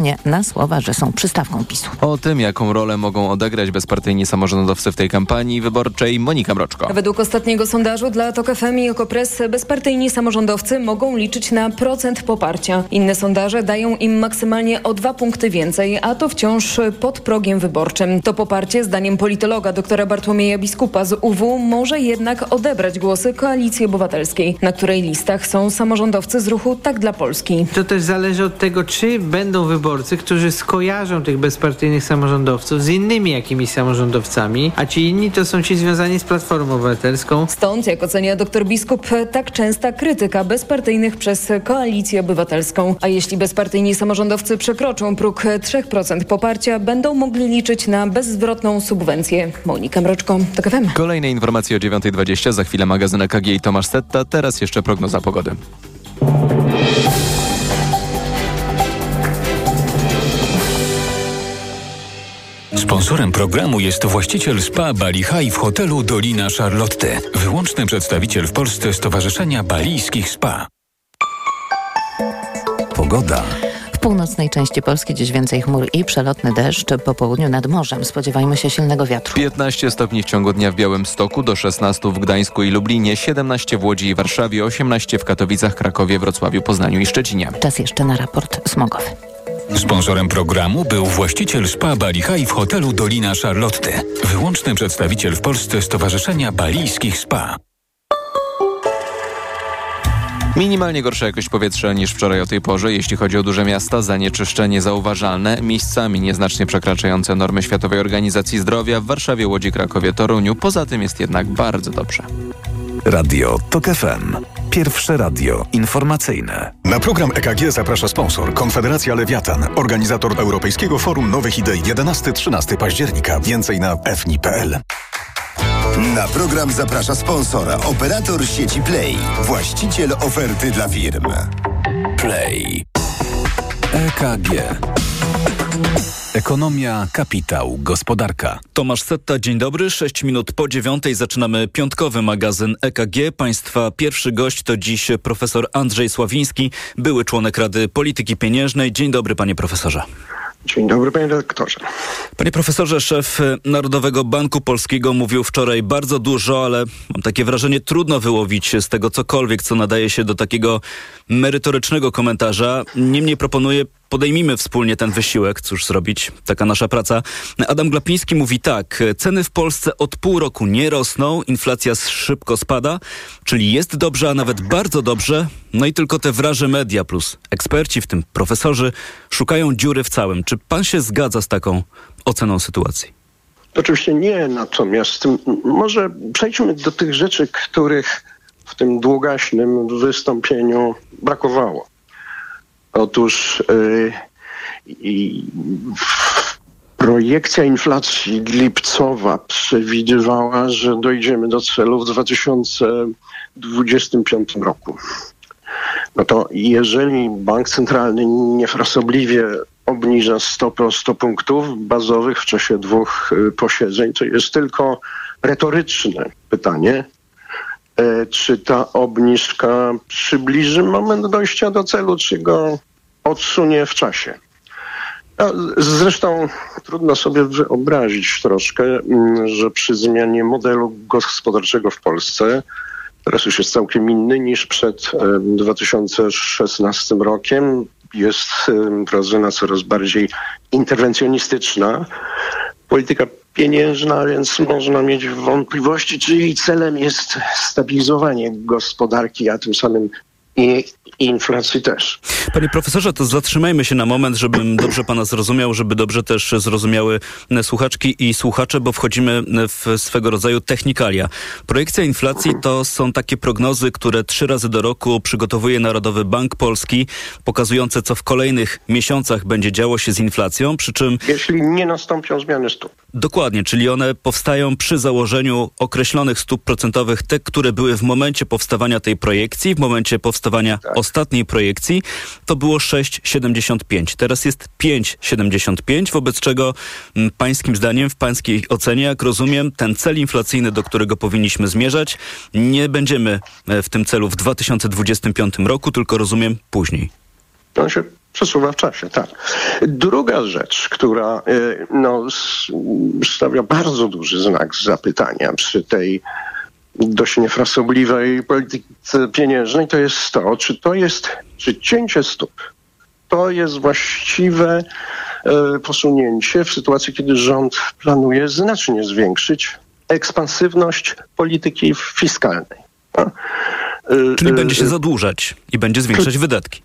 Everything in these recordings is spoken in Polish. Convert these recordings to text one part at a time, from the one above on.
nie na słowa, że są przystawką PiSu. O tym, jaką rolę mogą odegrać bezpartyjni samorządowcy w tej kampanii wyborczej, Monika Mroczko. Według ostatniego sondażu dla TOK FM i Okopres bezpartyjni samorządowcy mogą liczyć na procent poparcia. Inne sondaże dają im maksymalnie o dwa punkty więcej, a to wciąż pod progiem wyborczym. To poparcie, zdaniem politologa doktora Bartłomieja Biskupa z UW, może jednak odebrać głosy Koalicji Obywatelskiej, na której listach są samorządowcy z ruchu Tak dla Polski. To też zależy od tego, czy będą wyborcy, którzy skojarzą tych bezpartyjnych samorządowców z innymi jakimiś samorządowcami, a ci inni to są ci związani z Platformą Obywatelską. Stąd, jak ocenia dr Biskup, tak częsta krytyka bezpartyjnych przez Koalicję Obywatelską. A jeśli bezpartyjni samorządowcy przekroczą próg 3% poparcia, będą mogli liczyć na bezzwrotną subwencję. Monika Mroczko, TOK FM. Kolejne informacje o 9.20, za chwilę magazyn EKG i Tomasz Setta, teraz jeszcze prognoza pogody. Sponsorem programu jest właściciel spa Bali High w hotelu Dolina Charlotte. Wyłączny przedstawiciel w Polsce Stowarzyszenia Balijskich Spa. Pogoda. W północnej części Polski dziś więcej chmur i przelotny deszcz. Po południu nad morzem spodziewajmy się silnego wiatru. 15 stopni w ciągu dnia w Białymstoku, do 16 w Gdańsku i Lublinie, 17 w Łodzi i Warszawie, 18 w Katowicach, Krakowie, Wrocławiu, Poznaniu i Szczecinie. Czas jeszcze na raport smogowy. Sponsorem programu był właściciel spa Bali High w hotelu Dolina Charlotte. Wyłączny przedstawiciel w Polsce Stowarzyszenia Balijskich Spa. Minimalnie gorsza jakość powietrza niż wczoraj o tej porze, jeśli chodzi o duże miasta. Zanieczyszczenie zauważalne, miejscami nieznacznie przekraczające normy Światowej Organizacji Zdrowia w Warszawie, Łodzi, Krakowie, Toruniu. Poza tym jest jednak bardzo dobrze. Radio TOK FM. Pierwsze radio informacyjne. Na program EKG zaprasza sponsor Konfederacja Lewiatan, organizator Europejskiego Forum Nowych Idei 11-13 października. Więcej na fni.pl. Na program zaprasza sponsora, operator sieci Play, właściciel oferty dla firm. Play. EKG. Ekonomia, kapitał, gospodarka. Tomasz Setta, dzień dobry. 6 minut po dziewiątej zaczynamy piątkowy magazyn EKG. Państwa pierwszy gość to dziś profesor Andrzej Sławiński, były członek Rady Polityki Pieniężnej. Dzień dobry, panie profesorze. Dzień dobry, panie redaktorze. Panie profesorze, szef Narodowego Banku Polskiego mówił wczoraj bardzo dużo, ale mam takie wrażenie, trudno wyłowić z tego cokolwiek, co nadaje się do takiego merytorycznego komentarza. Niemniej proponuję, podejmijmy wspólnie ten wysiłek, cóż zrobić, taka nasza praca. Adam Glapiński mówi tak, ceny w Polsce od pół roku nie rosną, inflacja szybko spada, czyli jest dobrze, a nawet bardzo dobrze, no i tylko te wraże media plus eksperci, w tym profesorzy, szukają dziury w całym. Czy pan się zgadza z taką oceną sytuacji? Oczywiście nie, natomiast może przejdźmy do tych rzeczy, których w tym długaśnym wystąpieniu brakowało. Otóż yy, projekcja inflacji lipcowa przewidywała, że dojdziemy do celu w 2025 roku. No to jeżeli bank centralny niefrasobliwie obniża stopę o 100 punktów bazowych w czasie dwóch posiedzeń, to jest tylko retoryczne pytanie, czy ta obniżka przybliży moment dojścia do celu, czy go odsunie w czasie. Zresztą trudno sobie wyobrazić troszkę, że przy zmianie modelu gospodarczego w Polsce, teraz już jest całkiem inny niż przed 2016 rokiem, jest prowadzona coraz bardziej interwencjonistyczna polityka pieniężna, więc można mieć wątpliwości, czy jej celem jest stabilizowanie gospodarki, a tym samym i inflacji też. Panie profesorze, to zatrzymajmy się na moment, żebym dobrze pana zrozumiał, żeby dobrze też zrozumiały słuchaczki i słuchacze, bo wchodzimy w swego rodzaju technikalia. Projekcja inflacji to są takie prognozy, które trzy razy do roku przygotowuje Narodowy Bank Polski, pokazujące, co w kolejnych miesiącach będzie działo się z inflacją, przy czym... Jeśli nie nastąpią zmiany stóp. Dokładnie, czyli one powstają przy założeniu określonych stóp procentowych, te, które były w momencie powstawania tej projekcji, w momencie powstawania tak. ostatniej projekcji, to było 6,75. Teraz jest 5,75, wobec czego m, pańskim zdaniem, w pańskiej ocenie, jak rozumiem, ten cel inflacyjny, do którego powinniśmy zmierzać, nie będziemy w tym celu w 2025 roku, tylko rozumiem później. On się Przesuwa w czasie, tak. Druga rzecz, która y, no, stawia bardzo duży znak zapytania przy tej dość niefrasobliwej polityce pieniężnej, to jest to, czy to jest, czy cięcie stóp to jest właściwe e, posunięcie w sytuacji, kiedy rząd planuje znacznie zwiększyć ekspansywność polityki fiskalnej. E, Czyli będzie się zadłużać i będzie zwiększać wydatki.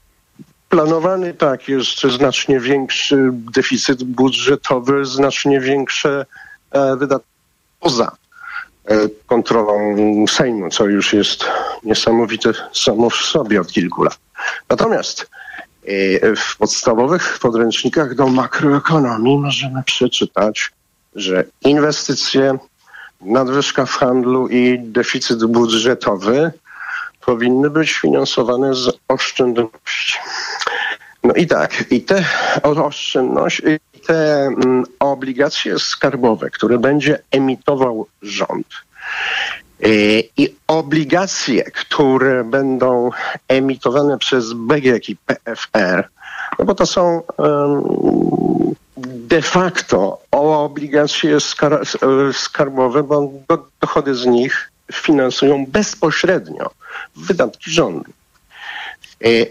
Planowany tak, jeszcze znacznie większy deficyt budżetowy, znacznie większe e, wydatki poza kontrolą Sejmu, co już jest niesamowite samo w sobie od kilku lat. Natomiast w podstawowych podręcznikach do makroekonomii możemy przeczytać, że inwestycje, nadwyżka w handlu i deficyt budżetowy powinny być finansowane z oszczędności. No i tak, i te oszczędności, te mm, obligacje skarbowe, które będzie emitował rząd, i obligacje, które będą emitowane przez BGK i PFR, no bo to są um, de facto obligacje skar skarbowe, bo dochody z nich finansują bezpośrednio wydatki rządu. E,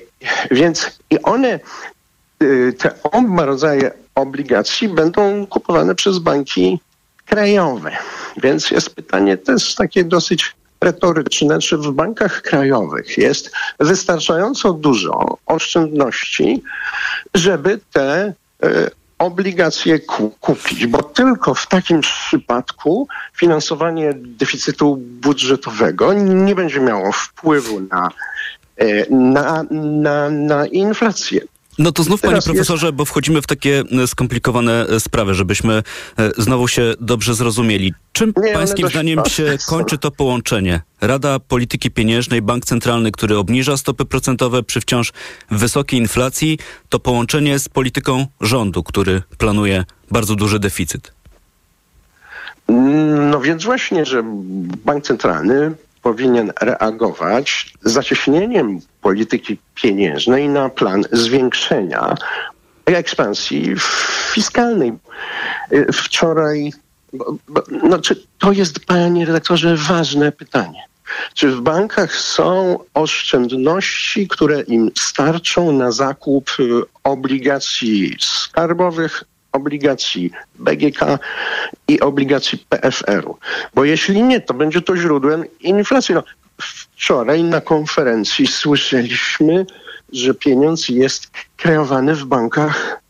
więc i one, e, te oba rodzaje obligacji będą kupowane przez banki krajowe. Więc jest pytanie też takie dosyć retoryczne, czy w bankach krajowych jest wystarczająco dużo oszczędności, żeby te y, obligacje kupić, bo tylko w takim przypadku finansowanie deficytu budżetowego nie będzie miało wpływu na, e, na, na, na inflację. No to znów, panie profesorze, bo wchodzimy w takie e, skomplikowane e, sprawy, żebyśmy e, znowu się dobrze zrozumieli. Czym Nie, pańskim zdaniem się kończy to połączenie? Rada Polityki Pieniężnej, Bank Centralny, który obniża stopy procentowe przy wciąż wysokiej inflacji, to połączenie z polityką rządu, który planuje bardzo duży deficyt. No więc właśnie, że Bank Centralny powinien reagować zacieśnieniem polityki pieniężnej na plan zwiększenia ekspansji fiskalnej. Wczoraj, no, czy to jest, panie redaktorze, ważne pytanie. Czy w bankach są oszczędności, które im starczą na zakup y, obligacji skarbowych, obligacji BGK i obligacji PFR-u. Bo jeśli nie, to będzie to źródłem inflacji. No, wczoraj na konferencji słyszeliśmy, że pieniądz jest kreowany w bankach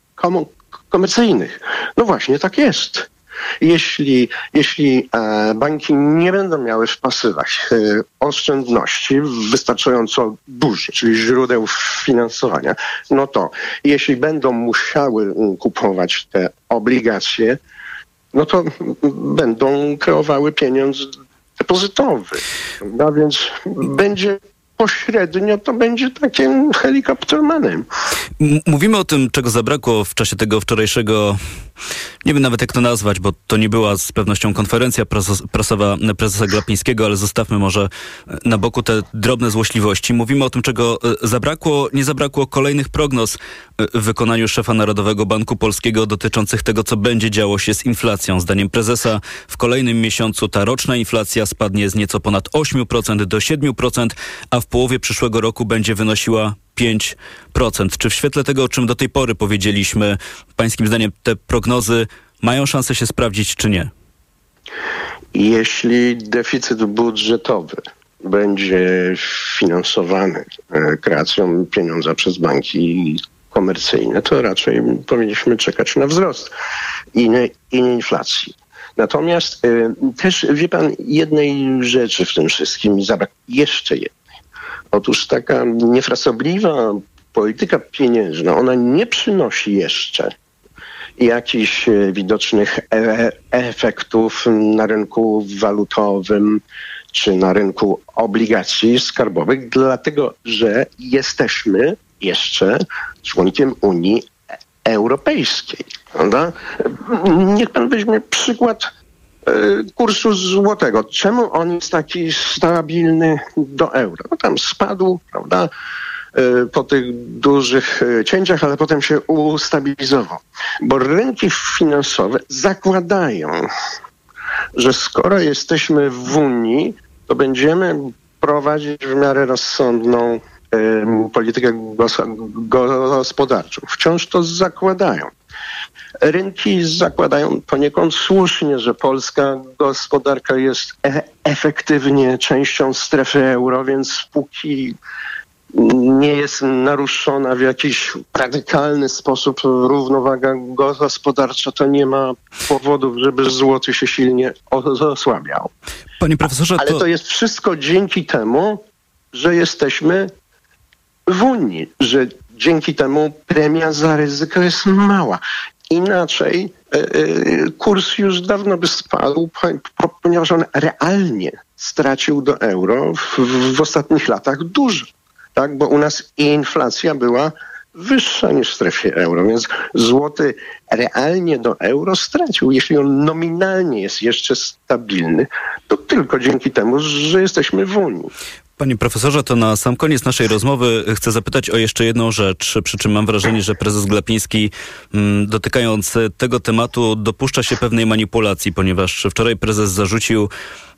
komercyjnych. No właśnie tak jest. Jeśli, jeśli e, banki nie będą miały w pasywach e, oszczędności wystarczająco dużych, czyli źródeł finansowania, no to jeśli będą musiały kupować te obligacje, no to będą kreowały pieniądz depozytowy. No więc będzie pośrednio to będzie takim helikoptermanem. Mówimy o tym, czego zabrakło w czasie tego wczorajszego, nie wiem nawet jak to nazwać, bo to nie była z pewnością konferencja prasowa prezesa Glapińskiego, ale zostawmy może na boku te drobne złośliwości. Mówimy o tym, czego e, zabrakło. Nie zabrakło kolejnych prognoz e, w wykonaniu szefa Narodowego Banku Polskiego dotyczących tego, co będzie działo się z inflacją. Zdaniem prezesa w kolejnym miesiącu ta roczna inflacja spadnie z nieco ponad 8% do 7%, a w połowie przyszłego roku będzie wynosiła 5%. Czy w świetle tego, o czym do tej pory powiedzieliśmy, pańskim zdaniem te prognozy mają szansę się sprawdzić, czy nie? Jeśli deficyt budżetowy będzie finansowany e, kreacją pieniądza przez banki komercyjne, to raczej powinniśmy czekać na wzrost i, i inflacji. Natomiast y, też wie pan jednej rzeczy w tym wszystkim zabrakło, jeszcze jednej. Otóż taka niefrasobliwa polityka pieniężna, ona nie przynosi jeszcze jakichś e, widocznych e efektów na rynku walutowym czy na rynku obligacji skarbowych, dlatego że jesteśmy jeszcze członkiem Unii Europejskiej. Prawda? Niech pan weźmie przykład E, kursu złotego. Czemu on jest taki stabilny do euro? No tam spadł, prawda? e, po tych dużych e, cięciach, ale potem się ustabilizował. Bo rynki finansowe zakładają, że skoro jesteśmy w Unii, to będziemy prowadzić w miarę rozsądną politykę gos- gospodarczą. Wciąż to zakładają. Rynki zakładają poniekąd słusznie, że polska gospodarka jest e- efektywnie częścią strefy euro, więc póki nie jest naruszona w jakiś radykalny sposób równowaga gospodarcza, to nie ma powodów, żeby złoty się silnie osłabiał. Panie profesorze, Ale to jest wszystko dzięki temu, że jesteśmy w Unii, że dzięki temu premia za ryzyko jest mała. Inaczej e, e, kurs już dawno by spadł, po- ponieważ on realnie stracił do euro w, w ostatnich latach dużo. Tak? Bo u nas inflacja była wyższa niż w strefie euro, więc złoty realnie do euro stracił. Jeśli on nominalnie jest jeszcze stabilny, to tylko dzięki temu, że jesteśmy w Unii. Panie profesorze, to na sam koniec naszej rozmowy chcę zapytać o jeszcze jedną rzecz, przy czym mam wrażenie, że prezes Glapiński mm, dotykając tego tematu dopuszcza się pewnej manipulacji, ponieważ wczoraj prezes zarzucił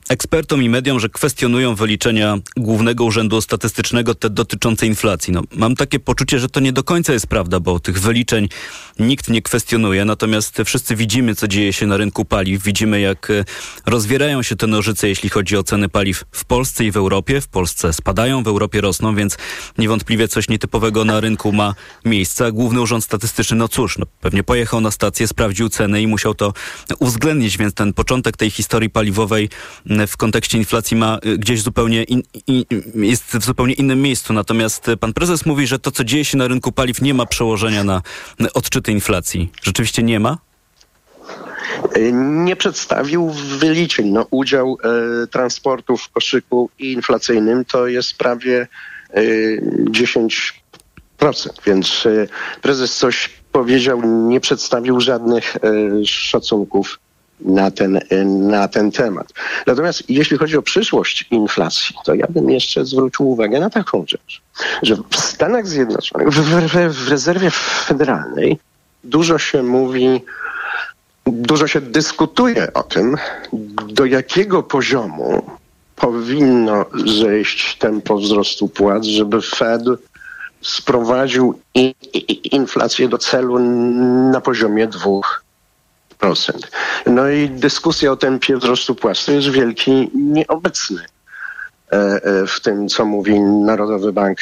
ekspertom i mediom, że kwestionują wyliczenia Głównego Urzędu Statystycznego te dotyczące inflacji. No, mam takie poczucie, że to nie do końca jest prawda, bo tych wyliczeń nikt nie kwestionuje, natomiast wszyscy widzimy, co dzieje się na rynku paliw. Widzimy, jak e, rozwierają się te nożyce, jeśli chodzi o ceny paliw w Polsce i w Europie. W Polsce spadają, w Europie rosną, więc niewątpliwie coś nietypowego na rynku ma miejsce. Główny Urząd Statystyczny, no cóż, no, pewnie pojechał na stację, sprawdził ceny i musiał to uwzględnić, więc ten początek tej historii paliwowej w kontekście inflacji ma y, gdzieś zupełnie in, in, jest w zupełnie innym miejscu. Natomiast y, pan prezes mówi, że to, co dzieje się na rynku paliw, nie ma przełożenia na y, odczyty inflacji. Rzeczywiście nie ma? nie przedstawił wyliczeń. No, udział transportu w koszyku inflacyjnym to jest prawie e, 10%, więc prezes coś powiedział, nie przedstawił żadnych szacunków na ten, e, na ten temat. Natomiast jeśli chodzi o przyszłość inflacji, to ja bym jeszcze zwrócił uwagę na taką rzecz, że w Stanach Zjednoczonych, w, w, w rezerwie federalnej dużo się mówi Dużo się dyskutuje o tym, do jakiego poziomu powinno zejść tempo wzrostu płac, żeby Fed sprowadził inflację do celu na poziomie 2%. No i dyskusja o tempie wzrostu płac to jest wielki nieobecny w tym, co mówi Narodowy Bank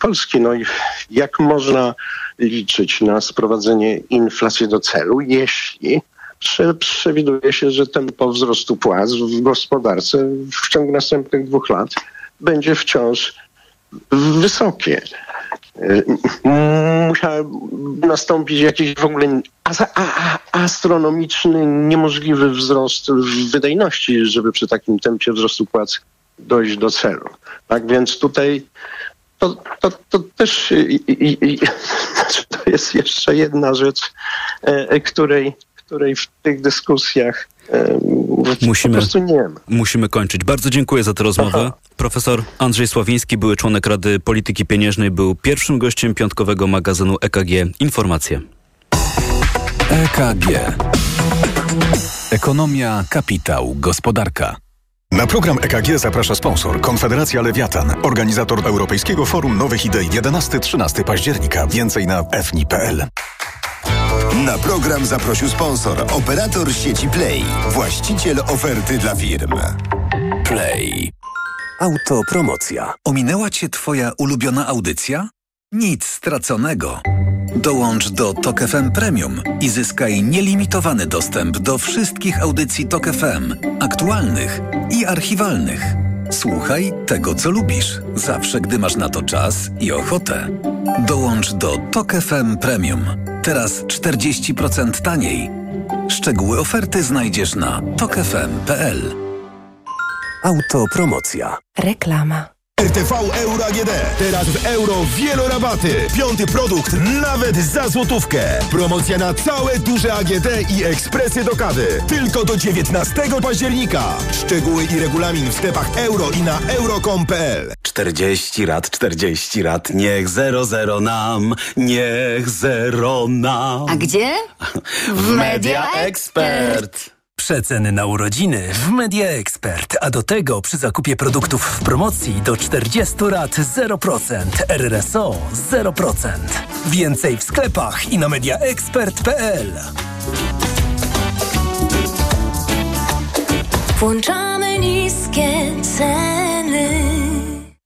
Polski. No i jak można liczyć na sprowadzenie inflacji do celu, jeśli prze, przewiduje się, że tempo wzrostu płac w gospodarce w ciągu następnych dwóch lat będzie wciąż wysokie. Musiał nastąpić jakiś w ogóle astronomiczny, niemożliwy wzrost wydajności, żeby przy takim tempie wzrostu płac dojść do celu. Tak więc tutaj to, to, to też i, i, i, to jest jeszcze jedna rzecz, e, której, której w tych dyskusjach musimy, po prostu nie ma. Musimy kończyć. Bardzo dziękuję za tę rozmowę. Aha. Profesor Andrzej Sławiński, były członek Rady Polityki Pieniężnej, był pierwszym gościem piątkowego magazynu EKG Informacje. EKG. Ekonomia, kapitał, gospodarka. Na program EKG zaprasza sponsor Konfederacja Lewiatan, organizator Europejskiego Forum Nowych Idei 11-13 października. Więcej na fni.pl. Na program zaprosił sponsor, operator sieci Play, właściciel oferty dla firm. Play. Autopromocja. Ominęła Cię Twoja ulubiona audycja? Nic straconego. Dołącz do Tok FM Premium i zyskaj nielimitowany dostęp do wszystkich audycji Tok FM, aktualnych i archiwalnych. Słuchaj tego, co lubisz, zawsze gdy masz na to czas i ochotę. Dołącz do Tok FM Premium. Teraz 40% taniej. Szczegóły oferty znajdziesz na tokefm.pl. Autopromocja. Reklama. RTV Euro AGD. Teraz w euro wielorabaty. Piąty produkt nawet za złotówkę. Promocja na całe duże AGD i ekspresy do kawy. Tylko do 19 października. Szczegóły i regulamin w sklepach euro i na euro.com.pl. 40 rat, 40 rat, niech zero zero nam, niech zero nam. A gdzie? W Media Expert. Przeceny na urodziny w Media Expert, a do tego przy zakupie produktów w promocji do 40 lat 0%, RRSO 0%. Więcej w sklepach i na mediaexpert.pl. Włączamy niskie ceny.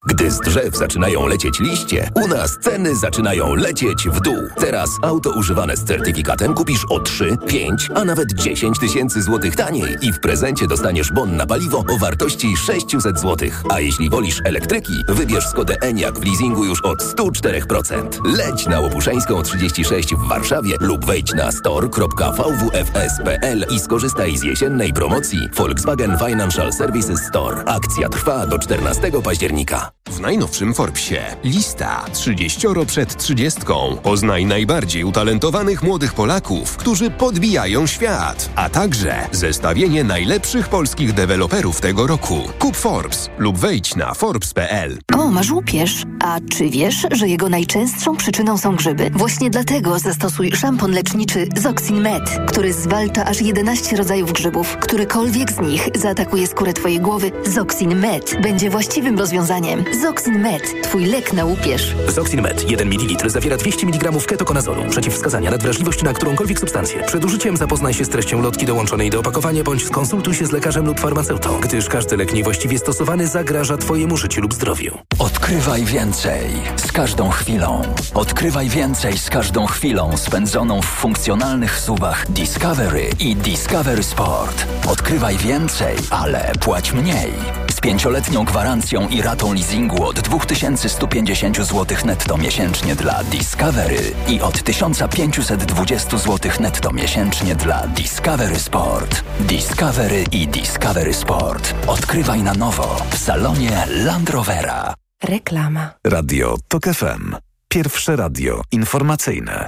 Gdy z drzew zaczynają lecieć liście, u nas ceny zaczynają lecieć w dół. Teraz auto używane z certyfikatem kupisz o 3, 5, a nawet 10 tysięcy złotych taniej i w prezencie dostaniesz bon na paliwo o wartości 600 złotych. A jeśli wolisz elektryki, wybierz Skodę Enyaq w leasingu już od 104%. Leć na Łopuszeńską 36 w Warszawie lub wejdź na store.vwfs.pl i skorzystaj z jesiennej promocji Volkswagen Financial Services Store. Akcja trwa do 14 października. Najnowszym Forbesie lista 30 przed 30. Poznaj najbardziej utalentowanych młodych Polaków, którzy podbijają świat, a także zestawienie najlepszych polskich deweloperów tego roku. Kup Forbes lub wejdź na forbes.pl. O, masz łupież. A czy wiesz, że jego najczęstszą przyczyną są grzyby? Właśnie dlatego zastosuj szampon leczniczy Zoxin Med, który zwalcza aż 11 rodzajów grzybów. Którykolwiek z nich zaatakuje skórę twojej głowy, Zoxin Med będzie właściwym rozwiązaniem. Zoxin Med, twój lek na łupież. Zoxin Med 1 ml zawiera 200 mg ketokonazolu. Przeciwwskazania na wrażliwość na którąkolwiek substancję. Przed użyciem zapoznaj się z treścią lotki dołączonej do opakowania bądź skonsultuj się z lekarzem lub farmaceutą, gdyż każdy lek niewłaściwie stosowany zagraża twojemu życiu lub zdrowiu. Odkrywaj więcej z każdą chwilą. Odkrywaj więcej z każdą chwilą spędzoną w funkcjonalnych subach Discovery i Discovery Sport. Odkrywaj więcej, ale płać mniej. Z pięcioletnią gwarancją i ratą leasingu od 2150 zł netto miesięcznie dla Discovery i od 1520 zł netto miesięcznie dla Discovery Sport. Discovery i Discovery Sport. Odkrywaj na nowo w salonie Land Rovera. Reklama. Radio TOK FM. Pierwsze radio informacyjne.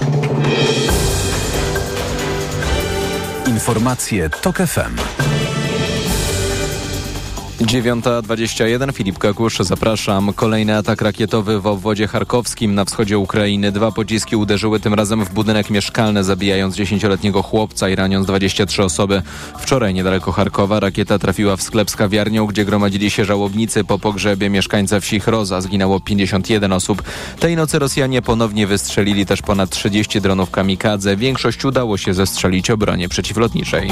Informacje TOK FM. 9.21 Filip Kakusz, zapraszam. Kolejny atak rakietowy w obwodzie charkowskim na wschodzie Ukrainy. Dwa pociski uderzyły tym razem w budynek mieszkalny, zabijając 10-letniego chłopca i raniąc 23 osoby. Wczoraj niedaleko Charkowa rakieta trafiła w sklep z kawiarnią, gdzie gromadzili się żałobnicy po pogrzebie mieszkańca wsi Chroza. Zginęło 51 osób. Tej nocy Rosjanie ponownie wystrzelili też ponad 30 dronów kamikadze. Większość udało się zestrzelić o bronie przeciwlotniczej.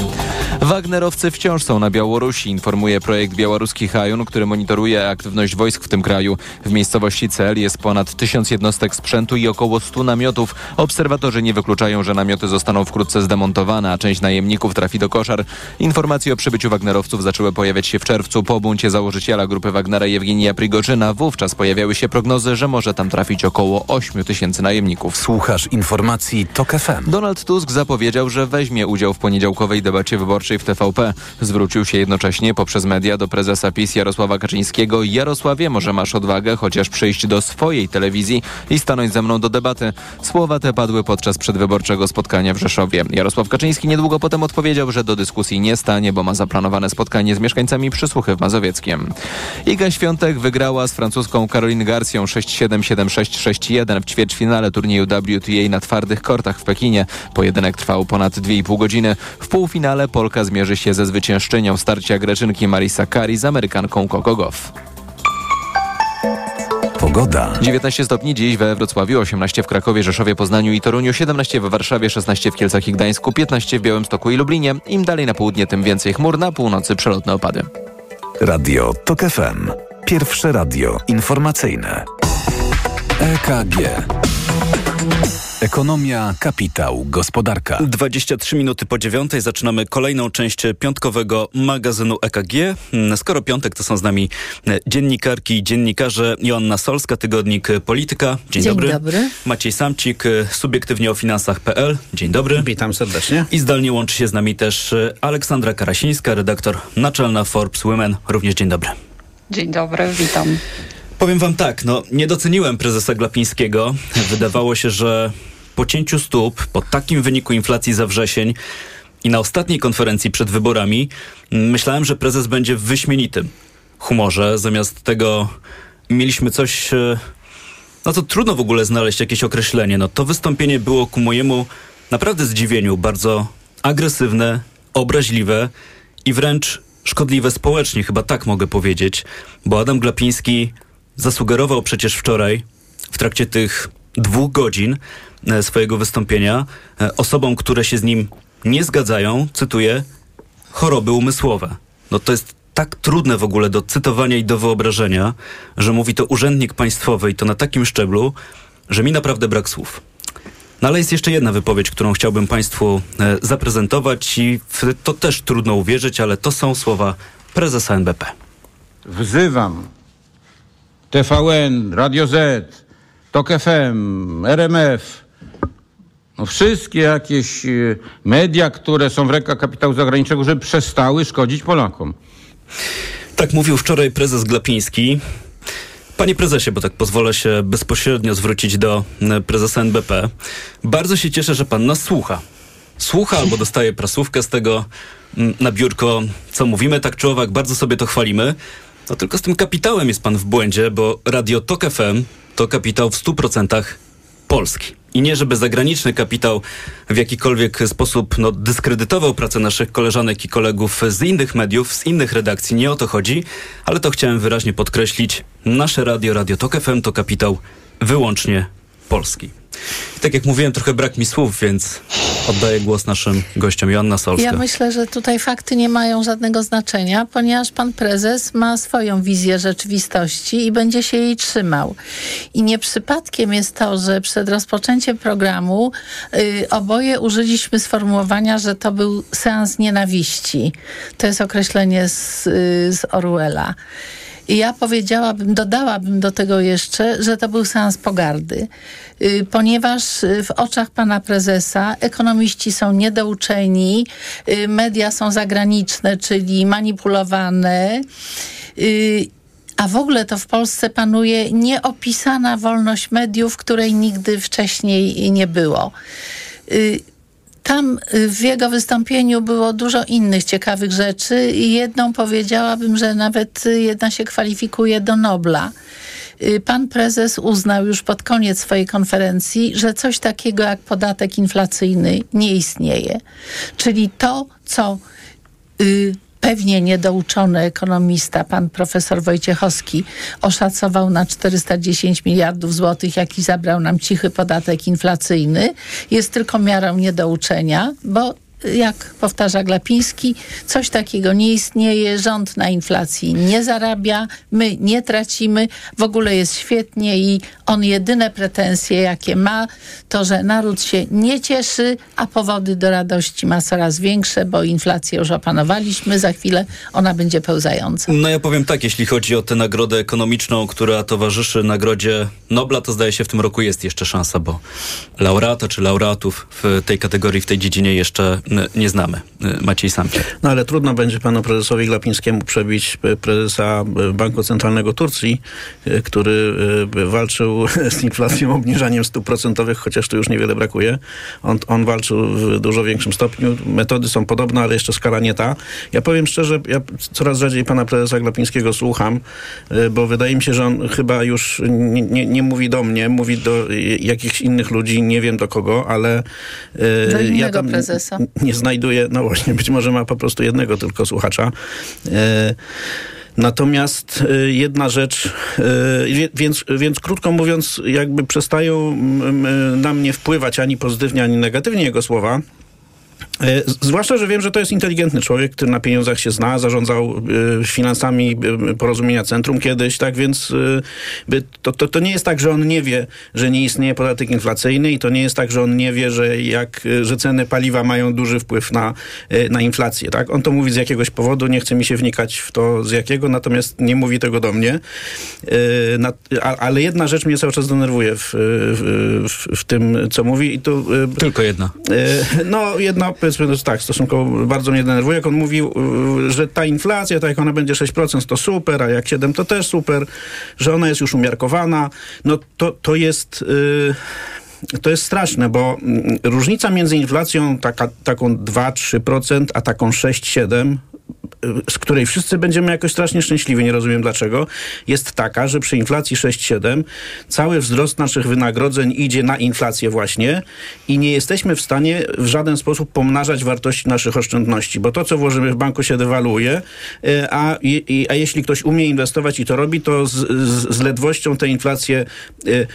Wagnerowcy wciąż są na Białorusi, informuje projekt Białoruski Hajun, który monitoruje aktywność wojsk w tym kraju. W miejscowości Cel jest ponad tysiąc jednostek sprzętu i około 100 namiotów. Obserwatorzy nie wykluczają, że namioty zostaną wkrótce zdemontowane, a część najemników trafi do koszar. Informacje o przybyciu Wagnerowców zaczęły pojawiać się w czerwcu po buncie założyciela grupy Wagnera Jewgenija Prigorzyna. Wówczas pojawiały się prognozy, że może tam trafić około 8 tysięcy najemników. Słuchasz informacji TOK FM. Donald Tusk zapowiedział, że weźmie udział w poniedziałkowej debacie wyborczej w TVP. Zwrócił się jednocześnie poprzez media do prezesa PiS Jarosława Kaczyńskiego. Jarosławie, może masz odwagę chociaż przyjść do swojej telewizji i stanąć ze mną do debaty. Słowa te padły podczas przedwyborczego spotkania w Rzeszowie. Jarosław Kaczyński niedługo potem odpowiedział, że do dyskusji nie stanie, bo ma zaplanowane spotkanie z mieszkańcami przysłuchy w Mazowieckiem. Iga Świątek wygrała z francuską Caroline Garcją 6-7, 7-6, 6-1 w ćwierćfinale turnieju WTA na twardych kortach w Pekinie. Pojedynek trwał ponad 2,5 godziny. W półfinale Polka zmierzy się ze zwyciężczynią starcia Greczynki Marisa Kari z Amerykanką Coco Goff. Pogoda. 19 stopni dziś we Wrocławiu, 18 w Krakowie, Rzeszowie, Poznaniu i Toruniu, 17 w Warszawie, 16 w Kielcach i Gdańsku, 15 w Białymstoku i Lublinie. Im dalej na południe, tym więcej chmur, na północy przelotne opady. Radio TOK FM. Pierwsze radio informacyjne. EKG. Ekonomia, kapitał, gospodarka. 23 minuty po dziewiątej zaczynamy kolejną część piątkowego magazynu EKG. Skoro piątek, to są z nami dziennikarki i dziennikarze Joanna Solska, tygodnik Polityka. Dzień, Dzień dobry. dobry. Maciej Samcik, subiektywnie o finansach.pl. Dzień dobry. Witam serdecznie. I zdalnie łączy się z nami też Aleksandra Karasińska, redaktor naczelna Forbes Women. Również dzień dobry. Dzień dobry, witam. Powiem wam tak, no nie doceniłem prezesa Glapińskiego. Wydawało się, że po cięciu stóp, po takim wyniku inflacji za wrzesień i na ostatniej konferencji przed wyborami myślałem, że prezes będzie w wyśmienitym humorze. Zamiast tego mieliśmy coś, e, no to trudno w ogóle znaleźć jakieś określenie. No to wystąpienie było ku mojemu naprawdę zdziwieniu bardzo agresywne, obraźliwe i wręcz szkodliwe społecznie, chyba tak mogę powiedzieć, bo Adam Glapiński zasugerował przecież wczoraj w trakcie tych dwóch godzin swojego wystąpienia e, osobom, które się z nim nie zgadzają, cytuję, choroby umysłowe. No to jest tak trudne w ogóle do cytowania i do wyobrażenia, że mówi to urzędnik państwowy i to na takim szczeblu, że mi naprawdę brak słów. No ale jest jeszcze jedna wypowiedź, którą chciałbym Państwu e, zaprezentować i w to też trudno uwierzyć, ale to są słowa prezesa NBP. Wzywam TVN, Radio Z, TOK FM, RMF, wszystkie jakieś e, media, które są w rękach kapitału zagranicznego, żeby przestały szkodzić Polakom. Tak mówił wczoraj prezes Glapiński. Panie prezesie, bo tak pozwolę się bezpośrednio zwrócić do e, prezesa NBP. Bardzo się cieszę, że pan nas słucha. Słucha albo dostaje prasówkę z tego mm, na biurko, co mówimy, tak czy owak, bardzo sobie to chwalimy. No tylko z tym kapitałem jest pan w błędzie, bo Radio Tok FM to kapitał w 100% polski. I nie, żeby zagraniczny kapitał w jakikolwiek sposób no, dyskredytował pracę naszych koleżanek i kolegów z innych mediów, z innych redakcji. Nie o to chodzi, ale to chciałem wyraźnie podkreślić. Nasze radio, Radio Tok FM to kapitał wyłącznie polski. Tak jak mówiłem, trochę brak mi słów, więc oddaję głos naszym gościom. Joanna Solska. Ja myślę, że tutaj fakty nie mają żadnego znaczenia, ponieważ pan prezes ma swoją wizję rzeczywistości i będzie się jej trzymał. I nie przypadkiem jest to, że przed rozpoczęciem programu y, oboje użyliśmy sformułowania, że to był seans nienawiści. To jest określenie z, y, z Orwella. I ja powiedziałabym, dodałabym do tego jeszcze, że to był seans pogardy, y, ponieważ y, w oczach pana prezesa ekonomiści są niedouczeni, y, media są zagraniczne, czyli manipulowane. A w ogóle to w Polsce panuje nieopisana wolność mediów, której nigdy wcześniej nie było. Tam y, w jego wystąpieniu było dużo innych ciekawych rzeczy i jedną powiedziałabym, że nawet jedna się kwalifikuje do Nobla. Y, pan prezes uznał już pod koniec swojej konferencji, że coś takiego jak podatek inflacyjny nie istnieje. Czyli to, co y, pewnie niedouczony ekonomista, pan profesor Wojciechowski, oszacował na 410 miliardów złotych, jaki zabrał nam cichy podatek inflacyjny, jest tylko miarą niedouczenia, bo jak powtarza Glapiński, coś takiego nie istnieje, rząd na inflacji nie zarabia, my nie tracimy, w ogóle jest świetnie i on jedyne pretensje, jakie ma, to, że naród się nie cieszy, a powody do radości ma coraz większe, bo inflację już opanowaliśmy, za chwilę ona będzie pełzająca. No ja powiem tak, jeśli chodzi o tę nagrodę ekonomiczną, która towarzyszy nagrodzie Nobla, to zdaje się w tym roku jest jeszcze szansa, bo laureata czy laureatów w tej kategorii, w tej dziedzinie jeszcze nie znamy. Maciej Samcie. No ale trudno będzie panu prezesowi Glapińskiemu przebić prezesa Banku Centralnego Turcji, który walczył z inflacją obniżaniem stóp procentowych, chociaż tu już niewiele brakuje. On, on walczył w dużo większym stopniu. Metody są podobne, ale jeszcze skala nie ta. Ja powiem szczerze, ja coraz rzadziej pana prezesa Glapińskiego słucham, bo wydaje mi się, że on chyba już nie, nie, nie mówi do mnie, mówi do jakichś innych ludzi, nie wiem do kogo, ale do ja tam prezesa. nie znajduję, no właśnie, być może ma po prostu jednego tylko słuchacza. E, Natomiast y, jedna rzecz, y, więc, więc krótko mówiąc, jakby przestają na mnie wpływać ani pozytywnie, ani negatywnie jego słowa. E, zwłaszcza, że wiem, że to jest inteligentny człowiek, który na pieniądzach się zna, zarządzał y, finansami y, porozumienia centrum kiedyś, tak więc to, to, to nie jest tak, że on nie wie, że nie istnieje podatek inflacyjny i to nie jest tak, że on nie wie, że, jak, że ceny paliwa mają duży wpływ na, na inflację. Tak? On to mówi z jakiegoś powodu, nie chce mi się wnikać w to z jakiego, natomiast nie mówi tego do mnie. Ale jedna rzecz mnie cały czas denerwuje w, w, w tym, co mówi i to... Tylko jedna. No, jedna powiedzmy to tak, stosunkowo bardzo mnie denerwuje, jak on mówił, y, że ta inflacja, tak jak ona będzie 6%, to super, a jak 7% to też super, że ona jest już umiarkowana. No to, to jest... Yy, to jest straszne, bo mm, różnica między inflacją taka, taką 2-3%, a taką 6-7%, z której wszyscy będziemy jakoś strasznie szczęśliwi, nie rozumiem dlaczego, jest taka, że przy inflacji 6-7 cały wzrost naszych wynagrodzeń idzie na inflację właśnie i nie jesteśmy w stanie w żaden sposób pomnażać wartości naszych oszczędności, bo to, co włożymy w banku się dewaluuje, e, a, i, a jeśli ktoś umie inwestować i to robi, to z, z, z ledwością tę inflację e,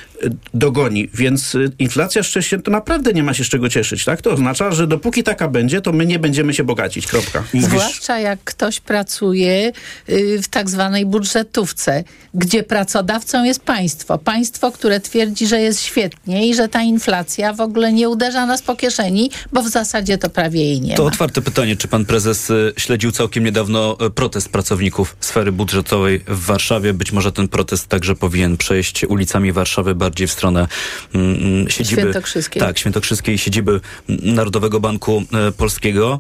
dogoni. Więc e, inflacja 6 to naprawdę nie ma się z czego cieszyć, tak? To oznacza, że dopóki taka będzie, to my nie będziemy się bogacić. Kropka. Zwłaszcza jak ktoś pracuje y, w tak zwanej budżetówce, gdzie pracodawcą jest państwo. Państwo, które twierdzi, że jest świetnie i że ta inflacja w ogóle nie uderza nas po kieszeni, bo w zasadzie to prawie jej nie To ma. otwarte pytanie, czy pan prezes y, śledził całkiem niedawno y, protest pracowników sfery budżetowej w Warszawie? Być może ten protest także powinien przejść ulicami Warszawy bardziej w stronę mm, mm, siedziby... Świętokrzyskiej. Tak, Świętokrzyskiej siedziby Narodowego Banku Polskiego.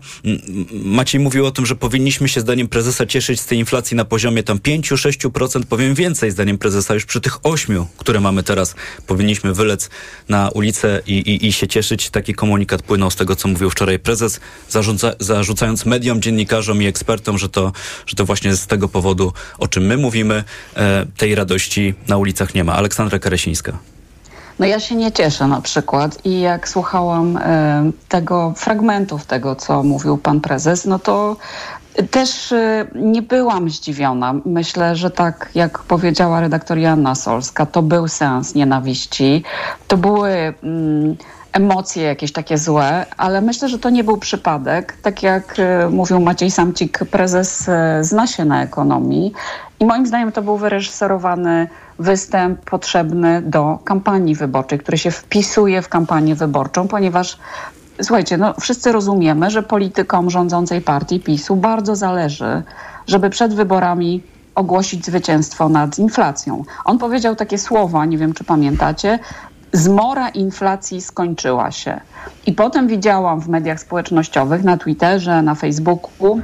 Maciej mówił o tym, że powinniśmy się zdaniem prezesa cieszyć z tej inflacji na poziomie tam 5-6%, powiem więcej zdaniem prezesa już przy tych 8, które mamy teraz. Powinniśmy wylec na ulicę i, i, i się cieszyć. Taki komunikat płynął z tego, co mówił wczoraj prezes, zarzuca, zarzucając mediom, dziennikarzom i ekspertom, że to, że to właśnie z tego powodu, o czym my mówimy, e, tej radości na ulicach nie ma. Aleksandra Karesińska. No ja się nie cieszę na przykład i jak słuchałam e, tego fragmentów tego, co mówił pan prezes, no to też e, nie byłam zdziwiona. Myślę, że tak jak powiedziała redaktor Joanna Solska, to był seans nienawiści. To były mm, emocje jakieś takie złe, ale myślę, że to nie był przypadek. Tak jak e, mówił Maciej Samcik, prezes e, zna się na ekonomii i moim zdaniem to był wyreżyserowany występ potrzebny do kampanii wyborczej, który się wpisuje w kampanię wyborczą, ponieważ słuchajcie, no wszyscy rozumiemy, że politykom rządzącej partii PiSu bardzo zależy, żeby przed wyborami ogłosić zwycięstwo nad inflacją. On powiedział takie słowa, nie wiem czy pamiętacie, zmora inflacji skończyła się. I potem widziałam w mediach społecznościowych, na Twitterze, na Facebooku,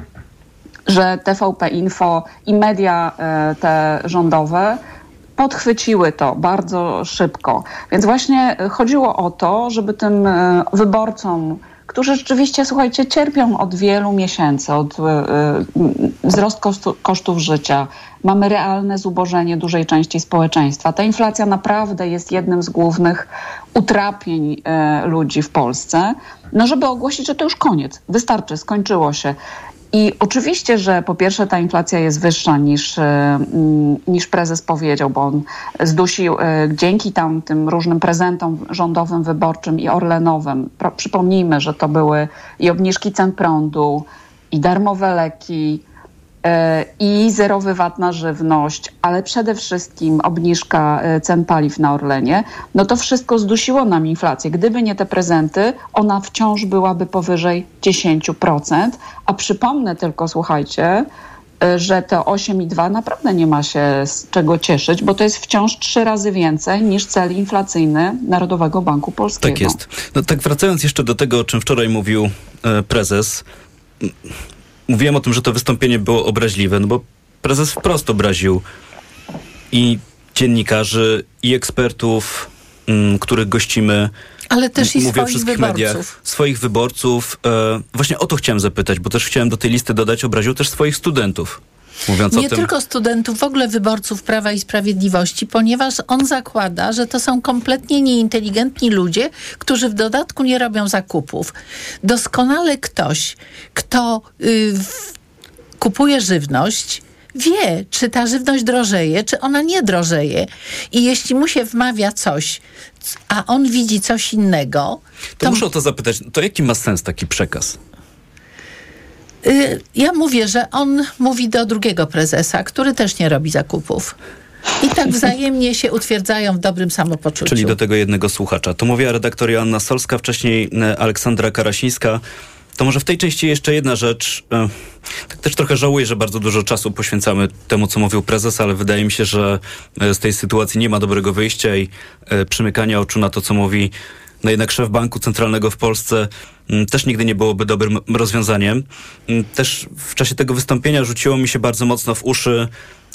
że TVP Info i media e, te rządowe podchwyciły to bardzo szybko. Więc właśnie chodziło o to, żeby tym e, wyborcom, którzy rzeczywiście, słuchajcie, cierpią od wielu miesięcy, od e, e, wzrost kosztu, kosztów życia, mamy realne zubożenie dużej części społeczeństwa. Ta inflacja naprawdę jest jednym z głównych utrapień e, ludzi w Polsce. No, żeby ogłosić, że to już koniec, wystarczy, skończyło się. I oczywiście, że po pierwsze ta inflacja jest wyższa niż, e, mm, niż prezes powiedział, bo on zdusił e, dzięki tam tym różnym prezentom rządowym, wyborczym i orlenowym. Przypomnijmy, że to były i obniżki cen prądu, i darmowe leki, i zerowy VAT na żywność, ale przede wszystkim obniżka e, cen paliw na Orlenie, no to wszystko zdusiło nam inflację. Gdyby nie te prezenty, ona wciąż byłaby powyżej 10%. A przypomnę tylko, słuchajcie, e, że te 8,2 naprawdę nie ma się z czego cieszyć, bo to jest wciąż trzy razy więcej niż cel inflacyjny Narodowego Banku Polskiego. Tak jest. No tak wracając jeszcze do tego, o czym wczoraj mówił e, prezes. Mówiłem o tym, że to wystąpienie było obraźliwe, no bo prezes wprost obraził i dziennikarzy, i ekspertów, m, których gościmy. Ale też i Mówię o swoich wszystkich wyborców. mediach, swoich wyborców. E, właśnie o to chciałem zapytać, bo też chciałem do tej listy dodać, obraził też swoich studentów. Mówiąc Nie tym, tylko studentów, w ogóle wyborców Prawa i Sprawiedliwości, ponieważ on zakłada, że to są kompletnie nieinteligentni ludzie, którzy w dodatku nie robią zakupów. Doskonale ktoś, kto y, w, kupuje żywność, wie, czy ta żywność drożeje, czy ona nie drożeje. I jeśli mu się wmawia coś, a on widzi coś innego, to muszę o to zapytać, to jaki ma sens taki przekaz? Y, Ja mówię, że on mówi do drugiego prezesa, który też nie robi zakupów. I tak wzajemnie się utwierdzają w dobrym samopoczuciu. Czyli do tego jednego słuchacza. To mówiła redaktor Joanna Solska, wcześniej e, Aleksandra Karasińska. To może w tej części jeszcze jedna rzecz. E, Tak też trochę żałuję, że bardzo dużo czasu poświęcamy temu, co mówił prezes, ale wydaje mi się, że e, z tej sytuacji nie ma dobrego wyjścia i przymykania oczu na to, co mówi no jednak szef Banku Centralnego w Polsce m, też nigdy nie byłoby dobrym rozwiązaniem. M, Też w czasie tego wystąpienia rzuciło mi się bardzo mocno w uszy,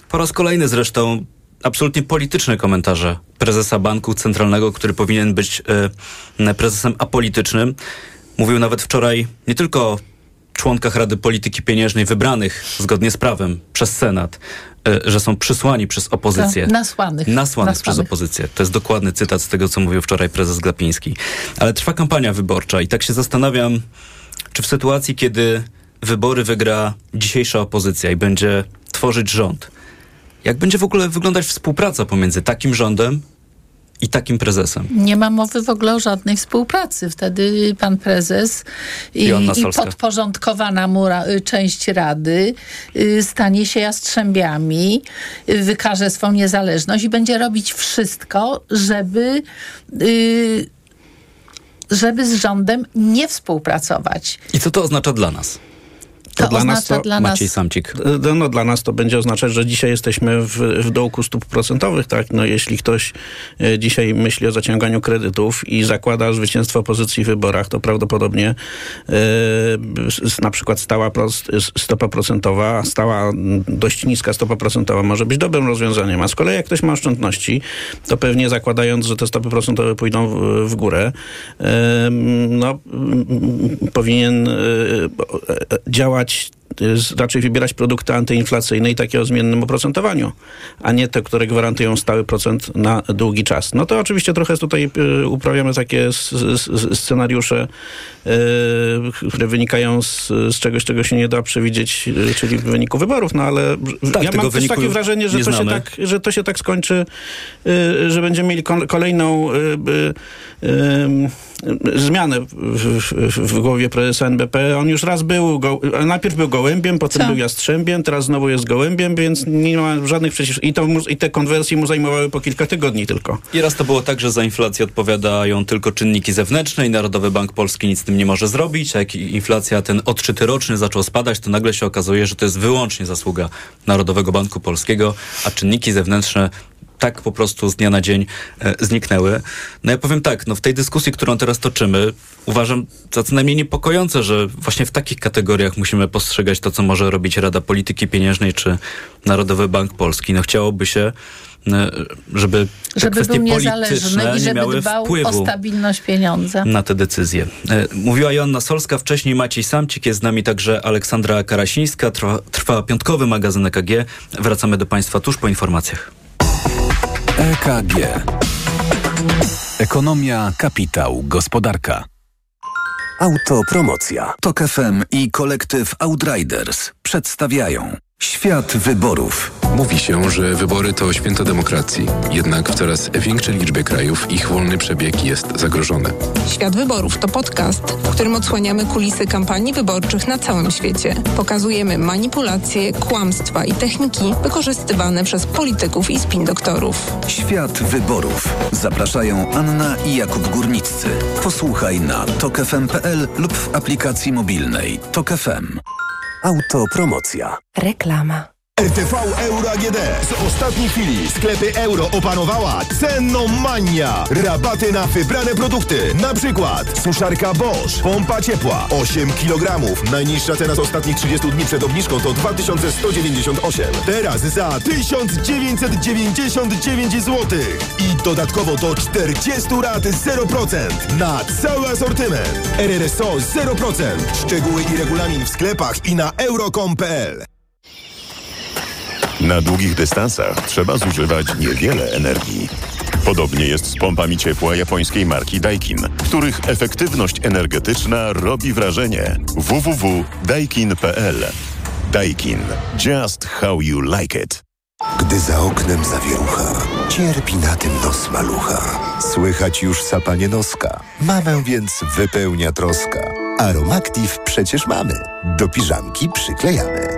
po raz kolejny zresztą, absolutnie polityczne komentarze prezesa Banku Centralnego, który powinien być e, prezesem apolitycznym. Mówił nawet wczoraj nie tylko członkach Rady Polityki Pieniężnej wybranych zgodnie z prawem przez Senat, e, że są przysłani przez opozycję. To nasłanych. Nasłanych przez opozycję. To jest dokładny cytat z tego, co mówił wczoraj prezes Glapiński. Ale trwa kampania wyborcza i tak się zastanawiam, czy w sytuacji, kiedy wybory wygra dzisiejsza opozycja i będzie tworzyć rząd, jak będzie w ogóle wyglądać współpraca pomiędzy takim rządem i takim prezesem? Nie ma mowy w ogóle o żadnej współpracy. Wtedy pan prezes i, i podporządkowana mu ra, y, część rady y, stanie się jastrzębiami, y, wykaże swą niezależność i będzie robić wszystko, żeby y, żeby z rządem nie współpracować. I co to oznacza dla nas? To oznacza dla nas- Maciej Samcik. No, dla nas to będzie oznaczać, że dzisiaj jesteśmy w, w dołku stóp procentowych, tak? No, jeśli ktoś e, dzisiaj myśli o zaciąganiu kredytów i zakłada zwycięstwo opozycji w wyborach, to prawdopodobnie s- na przykład stała pros- s- stopa procentowa, stała m, dość niska stopa procentowa może być dobrym rozwiązaniem, a z kolei jak ktoś ma oszczędności, to pewnie zakładając, że te stopy procentowe pójdą w, w górę, em, no, mm, powinien e, działać y, z- raczej wybierać produkty antyinflacyjne i takie o zmiennym oprocentowaniu, a nie te, które gwarantują stały procent na długi czas. No to oczywiście trochę tutaj y, uprawiamy takie scenariusze, y, które wynikają z, z czegoś, czego się nie da przewidzieć, y, czyli wyniku wyborów, no ale Tak, ja mam też takie wrażenie, że to, się tak, że to się tak skończy, że będziemy mieli kol- kolejną zmianę w, w, w głowie prezesa NBP. On już raz był, go, najpierw był gołębiem, potem Co? był jastrzębiem, teraz znowu jest gołębiem, więc nie ma żadnych przecież... I, to, mu- I te konwersje mu zajmowały po kilka tygodni tylko. I raz to było tak, że za inflację odpowiadają tylko czynniki zewnętrzne i Narodowy Bank Polski nic z tym nie może zrobić, a jak inflacja, ten odczyty roczny zaczął spadać, to nagle się okazuje, że to jest wyłącznie zasługa Narodowego Banku Polskiego, a czynniki zewnętrzne tak po prostu z dnia na dzień e, zniknęły. No ja powiem tak, no w tej dyskusji, którą teraz toczymy, uważam za co najmniej niepokojące, że właśnie w takich kategoriach musimy postrzegać to, co może robić Rada Polityki Pieniężnej czy Narodowy Bank Polski. No chciałoby się, e, żeby te Żeby kwestie był niezależny i żeby miały dbał o stabilność pieniądza. na te decyzje. E, Mówiła Joanna Solska, wcześniej Maciej Samcik, jest z nami także Aleksandra Karasińska. Trwa, trwa piątkowy magazyn EKG. Wracamy do Państwa tuż po informacjach. EKG. Ekonomia, kapitał, gospodarka. Autopromocja. Tok FM i kolektyw Outriders przedstawiają Świat wyborów. Mówi się, że wybory to święto demokracji, jednak w coraz większej liczbie krajów ich wolny przebieg jest zagrożony. Świat Wyborów to podcast, w którym odsłaniamy kulisy kampanii wyborczych na całym świecie. Pokazujemy manipulacje, kłamstwa i techniki wykorzystywane przez polityków i spin doktorów. Świat wyborów. Zapraszają Anna i Jakub Górniccy. Posłuchaj na tokefm.pl lub w aplikacji mobilnej Tok FM. Autopromocja. Reklama. RTV Euro AGD. Z ostatniej chwili sklepy euro opanowała cenomania. Rabaty na wybrane produkty. Na przykład suszarka Bosch, pompa ciepła 8 kg. Najniższa cena z ostatnich 30 dni przed obniżką to 2198. Teraz za 1999 zł. I dodatkowo do 40 rat 0% na cały asortyment. RRSO 0%. Szczegóły i regulamin w sklepach i na euro.com.pl. Na długich dystansach trzeba zużywać niewiele energii. Podobnie jest z pompami ciepła japońskiej marki Daikin, których efektywność energetyczna robi wrażenie. www.daikin.pl Daikin. Just how you like it. Gdy za oknem zawierucha, cierpi na tym nos malucha. Słychać już sapanie noska. Mamę więc wypełnia troska. Aromactive przecież mamy. Do piżamki przyklejamy.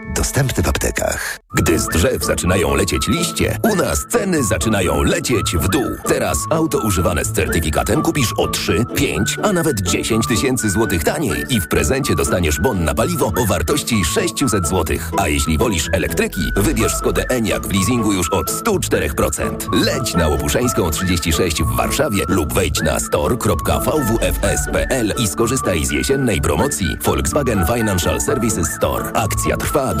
Dostępny w aptekach. Gdy z drzew zaczynają lecieć liście, u nas ceny zaczynają lecieć w dół. Teraz auto używane z certyfikatem kupisz o 3, 5, a nawet 10 tysięcy złotych taniej i w prezencie dostaniesz bon na paliwo o wartości 600 złotych. A jeśli wolisz elektryki, wybierz Skodę Enyaq w leasingu już od 104%. Leć na Łopuszeńską 36 w Warszawie lub wejdź na store.vwfs.pl i skorzystaj z jesiennej promocji Volkswagen Financial Services Store. Akcja trwa do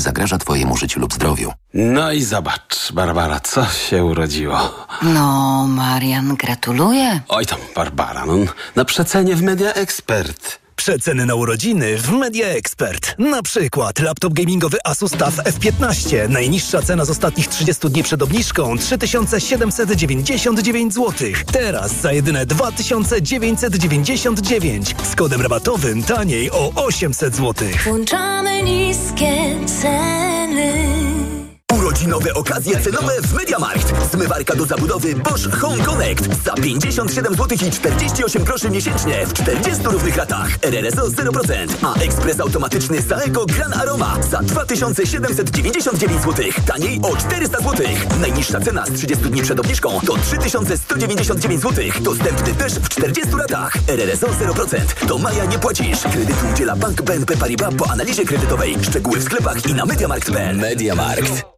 zagraża Twojemu życiu lub zdrowiu. No i zobacz, Barbara, co się urodziło. No, Marian, gratuluję. Oj tam, Barbara, no, na przecenie w Media Expert. Przeceny na urodziny w Media Expert. Na przykład laptop gamingowy Asus TUF F15. Najniższa cena z ostatnich 30 dni przed obniżką 3799 zł. Teraz za jedyne 2999 z kodem rabatowym taniej o 800 zł. Włączamy niskie ceny. Urodzinowe okazje cenowe w MediaMarkt. Zmywarka do zabudowy Bosch Home Connect za 57 zł i 48 groszy miesięcznie w 40 równych ratach. RRSO 0%, a ekspres automatyczny Saeco Gran Aroma za 2799 zł. Taniej o 400 zł. Najniższa cena z 30 dni przed obniżką to 3199 zł. Dostępny też w 40 ratach. RRSO 0%. Do maja nie płacisz. Kredytu udziela Bank BNP Paribas po analizie kredytowej. Szczegóły w sklepach i na MediaMarkt.pl. MediaMarkt.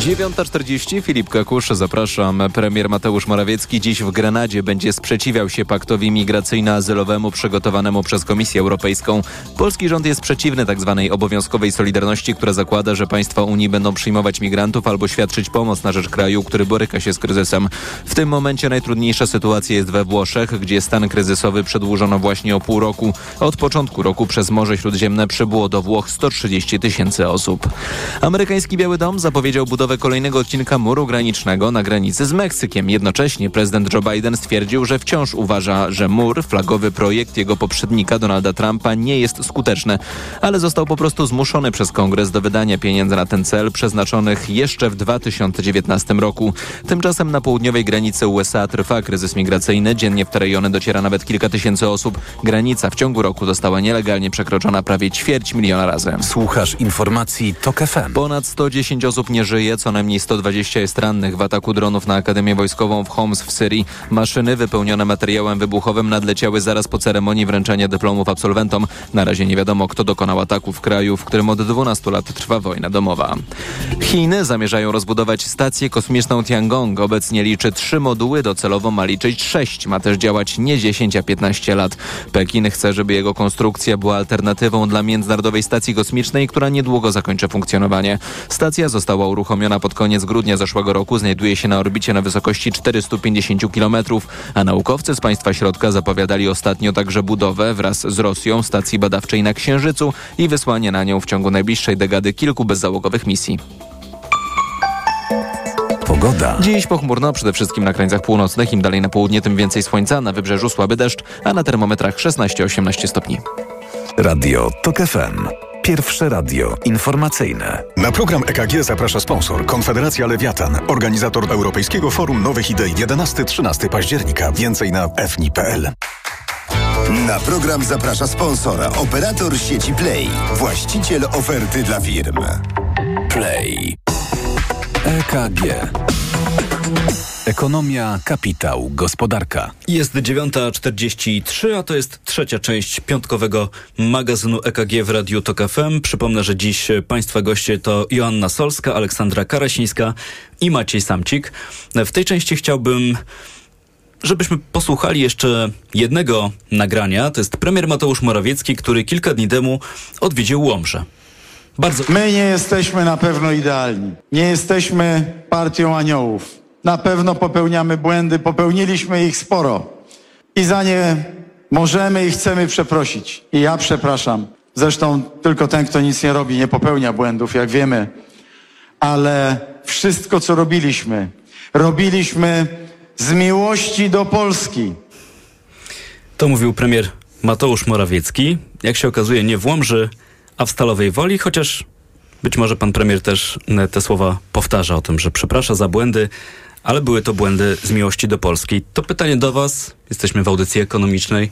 9.40 Filip Kakusz, zapraszam. Premier Mateusz Morawiecki dziś w Grenadzie będzie sprzeciwiał się paktowi migracyjno-azylowemu przygotowanemu przez Komisję Europejską. Polski rząd jest przeciwny tzw. Tak obowiązkowej solidarności, która zakłada, że państwa Unii będą przyjmować migrantów albo świadczyć pomoc na rzecz kraju, który boryka się z kryzysem. W tym momencie najtrudniejsza sytuacja jest we Włoszech, gdzie stan kryzysowy przedłużono właśnie o pół roku. Od początku roku przez Morze Śródziemne przybyło do Włoch 130 tysięcy osób. Amerykański Biały Dom zapowiedział budowę kolejnego odcinka muru granicznego na granicy z Meksykiem. Jednocześnie prezydent Joe Biden stwierdził, że wciąż uważa, że mur, flagowy projekt jego poprzednika Donalda Trumpa nie jest skuteczny, ale został po prostu zmuszony przez kongres do wydania pieniędzy na ten cel przeznaczonych jeszcze w 2019 roku. Tymczasem na południowej granicy USA trwa kryzys migracyjny. Dziennie w te rejony dociera nawet kilka tysięcy osób. Granica w ciągu roku została nielegalnie przekroczona prawie ćwierć miliona razy. Słuchasz informacji TOK FM. Ponad 110 osób nie żyje, co najmniej 120 jest rannych w ataku dronów na Akademię Wojskową w Homs w Syrii. Maszyny wypełnione materiałem wybuchowym nadleciały zaraz po ceremonii wręczenia dyplomów absolwentom. Na razie nie wiadomo, kto dokonał ataku w kraju, w którym od 12 lat trwa wojna domowa. Chiny zamierzają rozbudować stację kosmiczną Tiangong. Obecnie liczy trzy moduły, docelowo ma liczyć sześć. Ma też działać nie 10, a 15 lat. Pekin chce, żeby jego konstrukcja była alternatywą dla Międzynarodowej Stacji Kosmicznej, która niedługo zakończy funkcjonowanie. Stacja została uruchomiona pod koniec grudnia zeszłego roku, znajduje się na orbicie na wysokości 450 km, a naukowcy z państwa środka zapowiadali ostatnio także budowę wraz z Rosją stacji badawczej na Księżycu i wysłanie na nią w ciągu najbliższej dekady kilku bezzałogowych misji. Pogoda. Dziś pochmurno, przede wszystkim na krańcach północnych. Im dalej na południe, tym więcej słońca. Na wybrzeżu słaby deszcz, a na termometrach 16-18 stopni. Radio TOK FM. Pierwsze radio informacyjne. Na program EKG zaprasza sponsor Konfederacja Lewiatan, organizator Europejskiego Forum Nowych Idei 11-13 października. Więcej na fni.pl. Na program zaprasza sponsora, operator sieci Play, właściciel oferty dla firm. Play. EKG. Ekonomia, kapitał, gospodarka. Jest 9.43, a to jest trzecia część piątkowego magazynu EKG w Radiu TOK FM. Przypomnę, że dziś Państwa goście to Joanna Solska, Aleksandra Karasińska i Maciej Samcik. W tej części chciałbym żebyśmy posłuchali jeszcze jednego nagrania. To jest premier Mateusz Morawiecki, który kilka dni temu odwiedził Łomżę. Bardzo... My nie jesteśmy na pewno idealni. Nie jesteśmy partią aniołów. Na pewno popełniamy błędy, popełniliśmy ich sporo. I za nie możemy i chcemy przeprosić. I ja przepraszam. Zresztą tylko ten, kto nic nie robi, nie popełnia błędów, jak wiemy. Ale wszystko, co robiliśmy, robiliśmy z miłości do Polski. To mówił premier Mateusz Morawiecki. Jak się okazuje, nie w Łomży, a w Stalowej Woli, chociaż być może pan premier też te słowa powtarza o tym, że przeprasza za błędy, ale były to błędy z miłości do Polski. To pytanie do was. Jesteśmy w audycji ekonomicznej.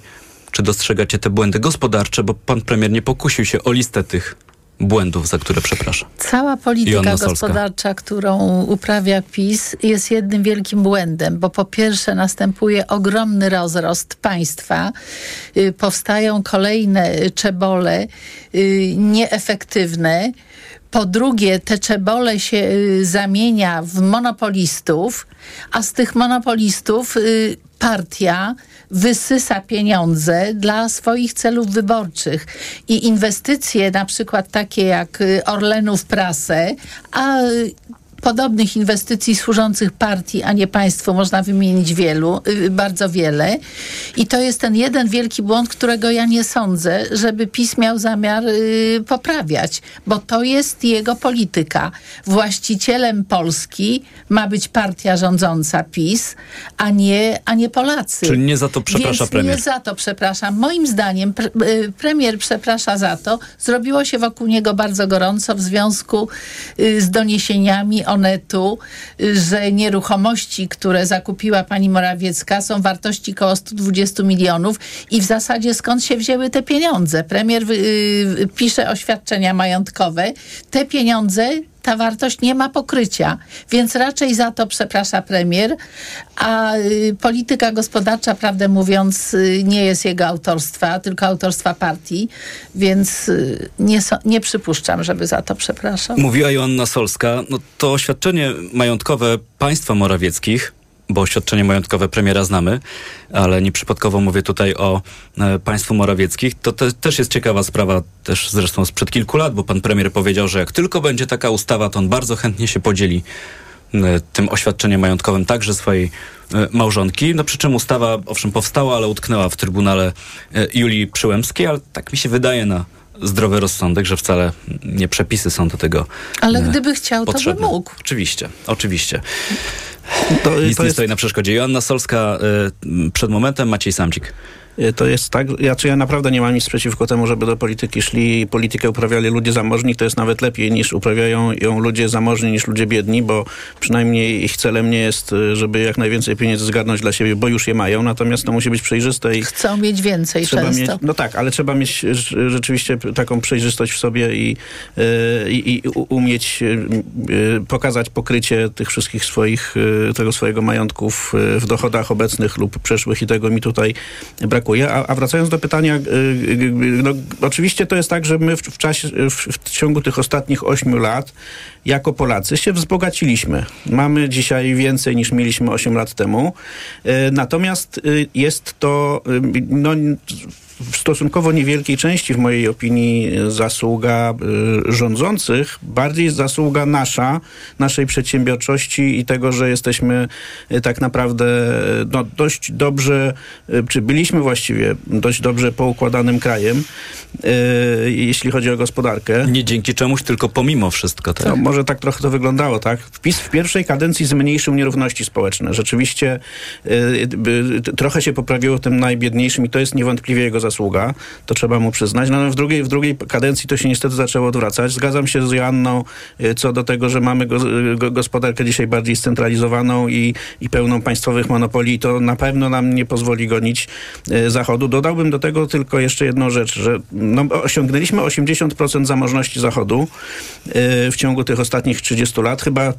Czy dostrzegacie te błędy gospodarcze? Bo pan premier nie pokusił się o listę tych błędów, za które przepraszam. Cała polityka gospodarcza, którą uprawia PiS, jest jednym wielkim błędem, bo po pierwsze następuje ogromny rozrost państwa, y, powstają kolejne czebole y, nieefektywne. Po drugie, te czebole się y, zamienia w monopolistów, a z tych monopolistów y, partia wysysa pieniądze dla swoich celów wyborczych. I inwestycje na przykład takie jak y, Orlenu w prasę, a podobnych inwestycji służących partii, a nie państwu można wymienić wielu, y, bardzo wiele. I to jest ten jeden wielki błąd, którego ja nie sądzę, żeby PiS miał zamiar y, poprawiać, bo to jest jego polityka. Właścicielem Polski ma być partia rządząca PiS, a nie, a nie Polacy. Czyli nie za to przeprasza Więc premier. nie za to przepraszam. Moim zdaniem pre, y, premier przeprasza za to. Zrobiło się wokół niego bardzo gorąco w związku y, z doniesieniami Onetu, że nieruchomości, które zakupiła pani Morawiecka są wartości koło 120 milionów i w zasadzie skąd się wzięły te pieniądze? Premier y, y, pisze oświadczenia majątkowe. Te pieniądze ta wartość nie ma pokrycia, więc raczej za to przeprasza premier, a y, polityka gospodarcza, prawdę mówiąc, y, nie jest jego autorstwa, tylko autorstwa partii, więc y, nie, so, nie przypuszczam, żeby za to przepraszał. Mówiła Joanna Solska. No, to oświadczenie majątkowe państwa Morawieckich, bo oświadczenie majątkowe premiera znamy, ale nieprzypadkowo mówię tutaj o e, państwu Morawieckich. To te, też jest ciekawa sprawa, też zresztą sprzed kilku lat, bo pan premier powiedział, że jak tylko będzie taka ustawa, to on bardzo chętnie się podzieli e, tym oświadczeniem majątkowym także swojej e, małżonki. No przy czym ustawa owszem powstała, ale utknęła w Trybunale e, Julii Przyłębskiej, ale tak mi się wydaje na zdrowy rozsądek, że wcale nie przepisy są do tego Ale e, gdyby chciał, to by potrzebne. mógł. Oczywiście, oczywiście. To, Nic to nie jest- stoi na przeszkodzie. Joanna Solska y, przed momentem, Maciej Samcik. Y, To jest tak, ja, czy ja naprawdę nie mam nic przeciwko temu, żeby do polityki szli i politykę uprawiali ludzie zamożni, to jest nawet lepiej niż uprawiają ją ludzie zamożni niż ludzie biedni, bo przynajmniej ich celem nie jest, y, żeby jak najwięcej pieniędzy zgarnąć dla siebie, bo już je mają, natomiast to musi być przejrzyste i Chcą mieć więcej trzeba często. mieć, no tak, ale trzeba mieć rz- rzeczywiście taką przejrzystość w sobie i, i, i umieć pokazać pokrycie tych wszystkich swoich, tego swojego majątku w, w dochodach obecnych lub przeszłych i tego mi tutaj brakuje. A, a wracając do pytania, y, y, y, no, oczywiście to jest tak, że my w, w czasie, w, w ciągu tych ostatnich ośmiu lat jako Polacy się wzbogaciliśmy. Mamy dzisiaj więcej niż mieliśmy 8 lat temu. Natomiast jest to no, w stosunkowo niewielkiej części, w mojej opinii, zasługa y, rządzących, bardziej zasługa nasza, naszej przedsiębiorczości i tego, że jesteśmy y, tak naprawdę y, no, dość dobrze, czy byliśmy właściwie dość dobrze poukładanym krajem, jeśli chodzi o gospodarkę. Nie dzięki czemuś, tylko pomimo wszystko. Tak? No, może tak trochę to wyglądało, tak? Wpis w pierwszej kadencji zmniejszył nierówności społeczne. Rzeczywiście trochę się poprawiło tym najbiedniejszym i to jest niewątpliwie jego zasługa. To trzeba mu przyznać. No, w drugiej, w drugiej kadencji to się niestety zaczęło odwracać. Zgadzam się z Joanną y, co do tego, że mamy go, go, gospodarkę dzisiaj bardziej scentralizowaną i, i pełną państwowych monopoli. To na pewno nam nie pozwoli gonić y, Zachodu. Dodałbym do tego tylko jeszcze jedną rzecz, że no, osiągnęliśmy 80% zamożności Zachodu y, w ciągu tych ostatnich 30 lat. Chyba y,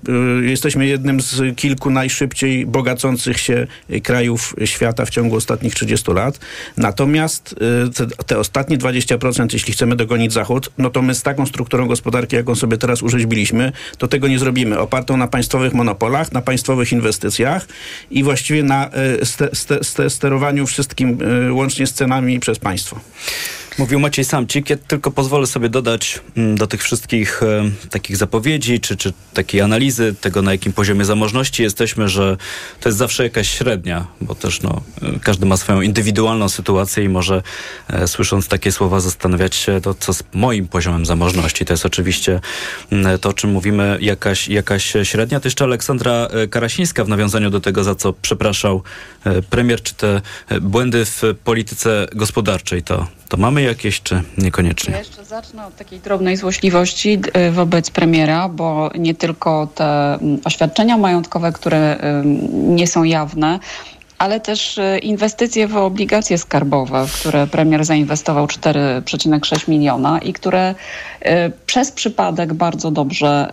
jesteśmy jednym z kilku najszybciej bogacących się y, krajów świata w ciągu ostatnich 30 lat. Natomiast y, te, te ostatnie 20%, jeśli chcemy dogonić Zachód, no to my z taką strukturą gospodarki, jaką sobie teraz urzeźbiliśmy, to tego nie zrobimy. Opartą na państwowych monopolach, na państwowych inwestycjach i właściwie na y, ste, ste, ste, sterowaniu wszystkim y, łącznie z cenami przez państwo. Mówił Maciej Samcik. Ja tylko pozwolę sobie dodać mm, do tych wszystkich e, takich zapowiedzi, czy, czy takiej analizy tego, na jakim poziomie zamożności jesteśmy, że to jest zawsze jakaś średnia, bo też no, e, każdy ma swoją indywidualną sytuację i może e, słysząc takie słowa zastanawiać się, to co z moim poziomem zamożności. To jest oczywiście mm, to, o czym mówimy, jakaś, jakaś średnia. To jeszcze Aleksandra e, Karasińska w nawiązaniu do tego, za co przepraszał e, premier, czy te e, błędy w polityce gospodarczej, to, to mamy jakieś, czy niekoniecznie? Ja jeszcze zacznę od takiej drobnej złośliwości y, wobec premiera, bo nie tylko te oświadczenia majątkowe, które ym, nie są jawne, ale też y, inwestycje w obligacje skarbowe, w które premier zainwestował 4,6 miliona i które przez przypadek bardzo dobrze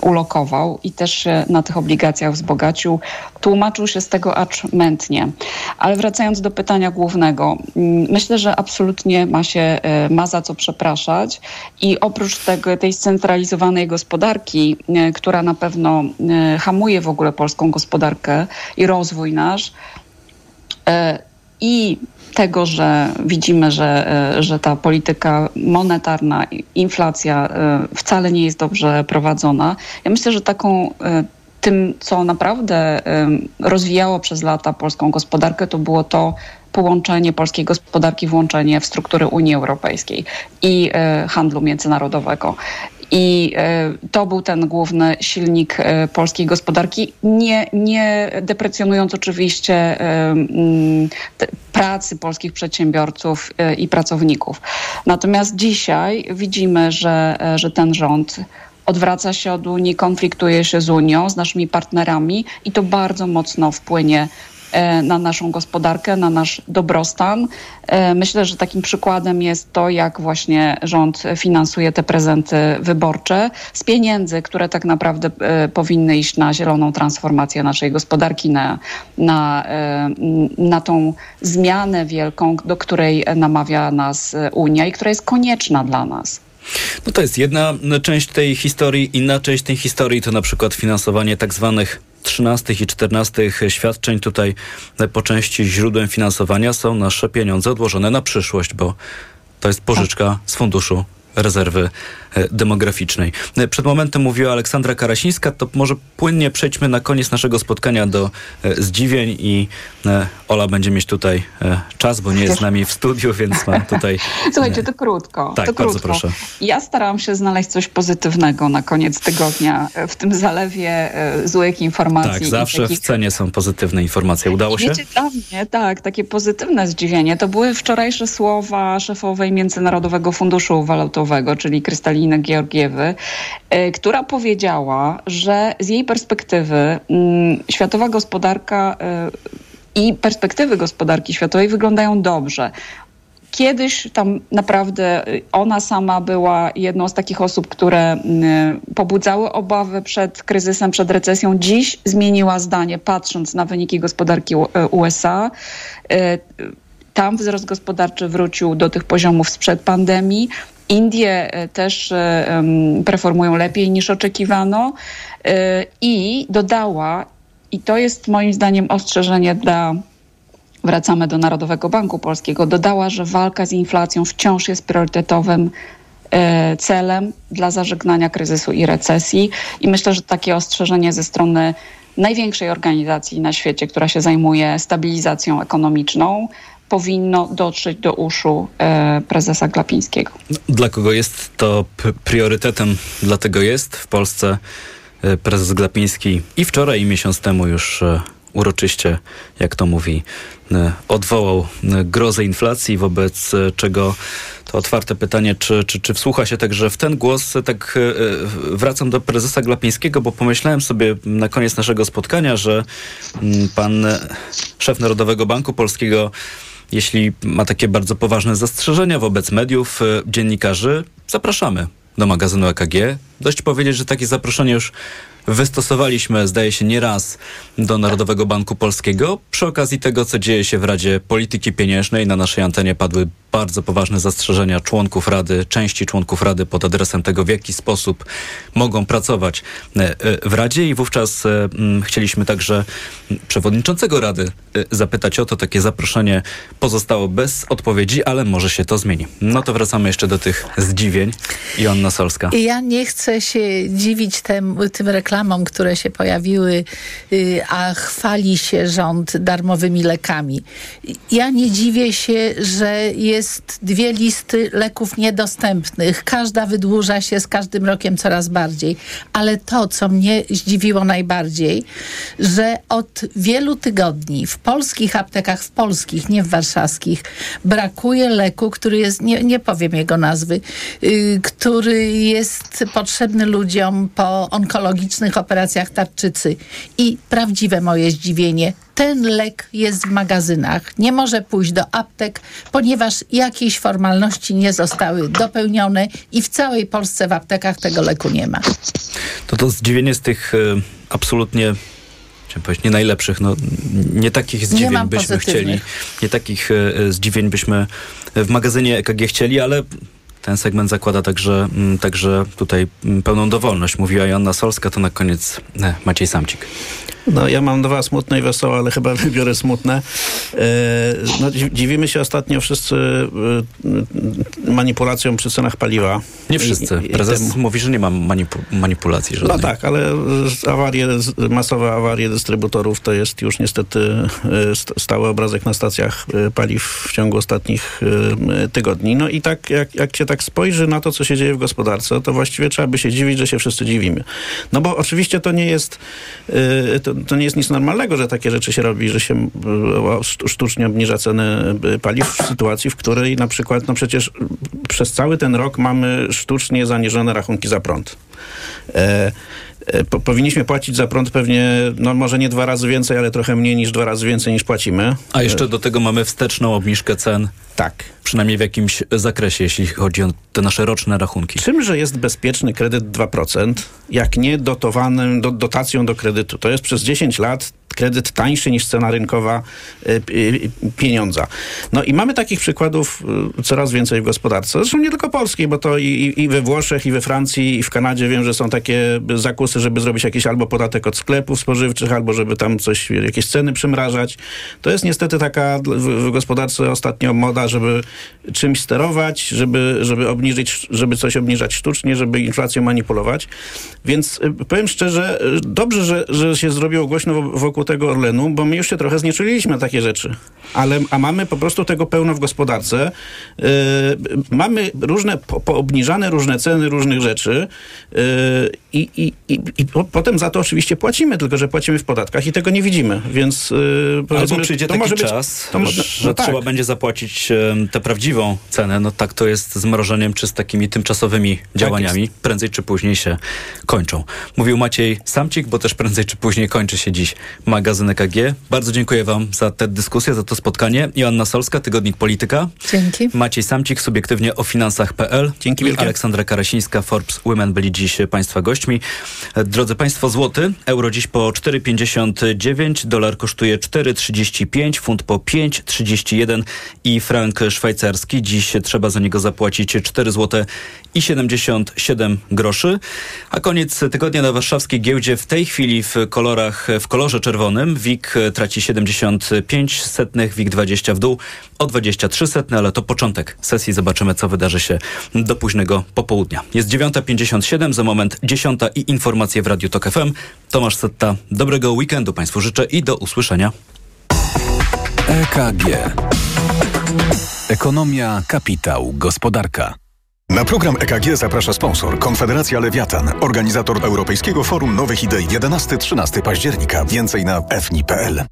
ulokował i też się na tych obligacjach wzbogacił. Tłumaczył się z tego acz mętnie. Ale wracając do pytania głównego, mm, myślę, że absolutnie ma się, ma za co przepraszać i oprócz tego, tej scentralizowanej gospodarki, która na pewno hamuje w ogóle polską gospodarkę i rozwój nasz e, i tego, że widzimy, że, e, że ta polityka monetarna, inflacja e, wcale nie jest dobrze prowadzona. Ja myślę, że taką tym, co naprawdę rozwijało przez lata polską gospodarkę, to było to połączenie polskiej gospodarki, włączenie w struktury Unii Europejskiej i handlu międzynarodowego. I e, to był ten główny silnik e, polskiej gospodarki, nie, nie deprecjonując oczywiście e, pracy polskich przedsiębiorców i pracowników. Natomiast dzisiaj widzimy, że, że ten rząd odwraca się od Unii, konfliktuje się z Unią, z naszymi partnerami i to bardzo mocno wpłynie E, na naszą gospodarkę, na nasz dobrostan. E, myślę, że takim przykładem jest to, jak właśnie rząd finansuje te prezenty wyborcze z pieniędzy, które tak naprawdę e, powinny iść na zieloną transformację naszej gospodarki, na, na, na tą zmianę wielką, do której namawia nas Unia i która jest konieczna dla nas. No to jest jedna część tej historii. Inna część tej historii to na przykład finansowanie tak zwanych 13 i 14 świadczeń. Tutaj po części źródłem finansowania są nasze pieniądze odłożone na przyszłość, bo to jest pożyczka z funduszu rezerwy demograficznej. E, przed momentem mówiła Aleksandra Karasińska, to może płynnie przejdźmy na koniec naszego spotkania do e, zdziwień i Ola będzie mieć tutaj czas, bo nie jest z nami w studiu, więc mam tutaj... Słuchajcie, to krótko. Tak, to bardzo krótko. proszę. Ja starałam się znaleźć coś pozytywnego na koniec tygodnia w tym zalewie złych informacji. Tak, zawsze takich... w cenie są pozytywne informacje. Udało się? Wiecie, dla mnie, tak, takie pozytywne zdziwienie to były wczorajsze słowa szefowej Międzynarodowego Funduszu Walutowego czyli Krystaliny Georgiewy, e, która powiedziała, że z jej perspektywy mm, światowa gospodarka e, i perspektywy gospodarki światowej wyglądają dobrze. Kiedyś tam naprawdę e, ona sama była jedną z takich osób, które mm, pobudzały obawy przed kryzysem, przed recesją. Dziś zmieniła zdanie, patrząc na wyniki gospodarki USA. Tam wzrost gospodarczy wrócił do tych poziomów sprzed pandemii. Indie e, też e, performują lepiej niż oczekiwano e, i dodała, i to jest moim zdaniem ostrzeżenie dla wracamy do Narodowego Banku Polskiego, dodała, że walka z inflacją wciąż jest priorytetowym celem dla zażegnania kryzysu i recesji. I myślę, że takie ostrzeżenie ze strony największej organizacji na świecie, która się zajmuje stabilizacją ekonomiczną, powinno dotrzeć do uszu e, prezesa Glapińskiego. Dla kogo jest to priorytetem? Dlatego jest w Polsce e, prezes Glapiński i wczoraj i miesiąc temu już e, uroczyście, jak to mówi, odwołał grozę inflacji, wobec czego to otwarte pytanie, czy, czy, czy wsłucha się także w ten głos. Tak wracam do prezesa Glapińskiego, bo pomyślałem sobie na koniec naszego spotkania, że mm, pan szef Narodowego Banku Polskiego jeśli ma takie bardzo poważne zastrzeżenia wobec mediów, dziennikarzy, zapraszamy do magazynu EKG. Dość powiedzieć, że takie zaproszenie już wystosowaliśmy, zdaje się, nie raz do Narodowego Banku Polskiego. Przy okazji tego, co dzieje się w Radzie Polityki Pieniężnej, na naszej antenie padły bardzo poważne zastrzeżenia członków Rady, części członków Rady pod adresem tego, w jaki sposób mogą pracować e, e, w Radzie i wówczas e, chcieliśmy także przewodniczącego Rady zapytać o to. Takie zaproszenie pozostało bez odpowiedzi, ale może się to zmieni. No to wracamy jeszcze do tych zdziwień. Joanna Solska. Ja nie chcę się dziwić tem, tym reklamom, które się pojawiły, y, a chwali się rząd darmowymi lekami. Ja nie dziwię się, że jest dwie listy leków niedostępnych. Każda wydłuża się z każdym rokiem coraz bardziej. Ale to, co mnie zdziwiło najbardziej, że od wielu tygodni w polskich aptekach, w polskich, nie w warszawskich, brakuje leku, który jest, nie, nie powiem jego nazwy, y, który jest potrzebny ludziom po onkologicznych operacjach tarczycy. I prawdziwe moje zdziwienie, ten lek jest w magazynach. Nie może pójść do aptek, ponieważ jakieś formalności nie zostały dopełnione i w całej Polsce w aptekach tego leku nie ma. To to zdziwienie z tych e, absolutnie chciałem powiedzieć, nie najlepszych, no nie takich zdziwień mam byśmy chcieli, nie takich e, zdziwień byśmy w magazynie EKG chcieli, ale ten segment zakłada także, mm, także tutaj mm, pełną dowolność. Mówiła Joanna Solska, to na koniec e, Maciej Samcik. No, ja mam dwa smutne i wesołe, ale chyba wybiorę smutne. E, no, dzi- dziwimy się ostatnio wszyscy e, manipulacjom przy cenach paliwa. Nie wszyscy. I- i Prezes temu- mówi, że nie ma manipu- manipulacji żadnej. No tak, ale awarie, masowe awarie dystrybutorów to jest już niestety st- stały obrazek na stacjach paliw w ciągu ostatnich tygodni. No i tak, jak, jak się tak spojrzy na to, co się dzieje w gospodarce, to właściwie trzeba by się dziwić, że się wszyscy dziwimy. No bo oczywiście to nie jest, e, to, to nie jest nic normalnego, że takie rzeczy się robi, że się e, sztu- sztucznie obniża ceny e, paliw w sytuacji, w której na przykład, no przecież przez cały ten rok mamy sztucznie zaniżone rachunki za prąd. E, e, po, powinniśmy płacić za prąd pewnie, no może nie dwa razy więcej, ale trochę mniej niż dwa razy więcej niż płacimy. A jeszcze do tego mamy wsteczną obniżkę cen. Tak. Przynajmniej w jakimś zakresie, jeśli chodzi o te nasze roczne rachunki. Czymże jest bezpieczny kredyt 2%, jak nie dotowanym do, dotacją do kredytu? To jest przez 10 lat kredyt tańszy niż cena rynkowa y, y, pieniądza. No i mamy takich przykładów y, coraz więcej w gospodarce. Zresztą nie tylko polskiej, bo to i, i- i we Włoszech, i we Francji, i w Kanadzie wiem, że są takie zakusy, żeby zrobić jakiś albo podatek od sklepów spożywczych, albo żeby tam coś, jakieś ceny przymrażać. To jest niestety taka w, w gospodarce ostatnio moda, żeby czymś sterować, żeby, żeby obniżyć, żeby coś obniżać sztucznie, żeby inflacją manipulować. Więc y, powiem szczerze, y, dobrze, że, że się zrobiło głośno wo- wokół tego Orlenu, bo my już się trochę znieczuliliśmy na takie rzeczy. Ale, a mamy po prostu tego pełno w gospodarce. Y, mamy różne, po, poobniżane różne ceny różnych rzeczy y, i, i, i, i po, potem za to oczywiście płacimy, tylko że płacimy w podatkach i tego nie widzimy, więc y, powiedzmy, Albo przyjdzie to taki może być, czas, to można- że no tak. trzeba będzie zapłacić em, tę prawdziwą cenę. No tak to jest z mrożeniem czy z takimi tymczasowymi działaniami. Prędzej czy później się kończą. Mówił Maciej Samcik, bo też prędzej czy później kończy się dziś magazyn EKG. Bardzo dziękuję wam za tę dyskusję, za to spotkanie. Joanna Solska, Tygodnik Polityka. Dzięki. Maciej Samcik, subiektywnie o finansach.pl. Dzięki wielkie. Aleksandra Karasińska, Forbes Women byli dziś Państwa gośćmi. E, Drodzy Państwo, złoty, euro dziś po 4,59, dolar kosztuje 4,35, funt po 5,31 i frank szwajcarski. Dziś trzeba za niego zapłacić 4 zł i 77 groszy. A koniec tygodnia na warszawskiej giełdzie w tej chwili w kolorach, w kolorze czerwonym. WIG traci 75 setnych, WIG 20 w dół o 23 setne, ale to początek sesji. Zobaczymy, co wydarzy się do późnego popołudnia. Jest 9.57, za moment 10 i informacje w Radiu Tok FM. Tomasz Setta, dobrego weekendu Państwu życzę i do usłyszenia. EKG. Ekonomia, kapitał, gospodarka. Na program EKG zaprasza sponsor Konfederacja Lewiatan, organizator Europejskiego Forum Nowych Idei 11-13 października. Więcej na fni.pl.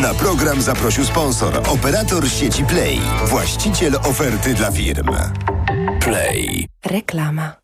Na program zaprosił sponsor, operator sieci Play, właściciel oferty dla firm. Play. Reklama.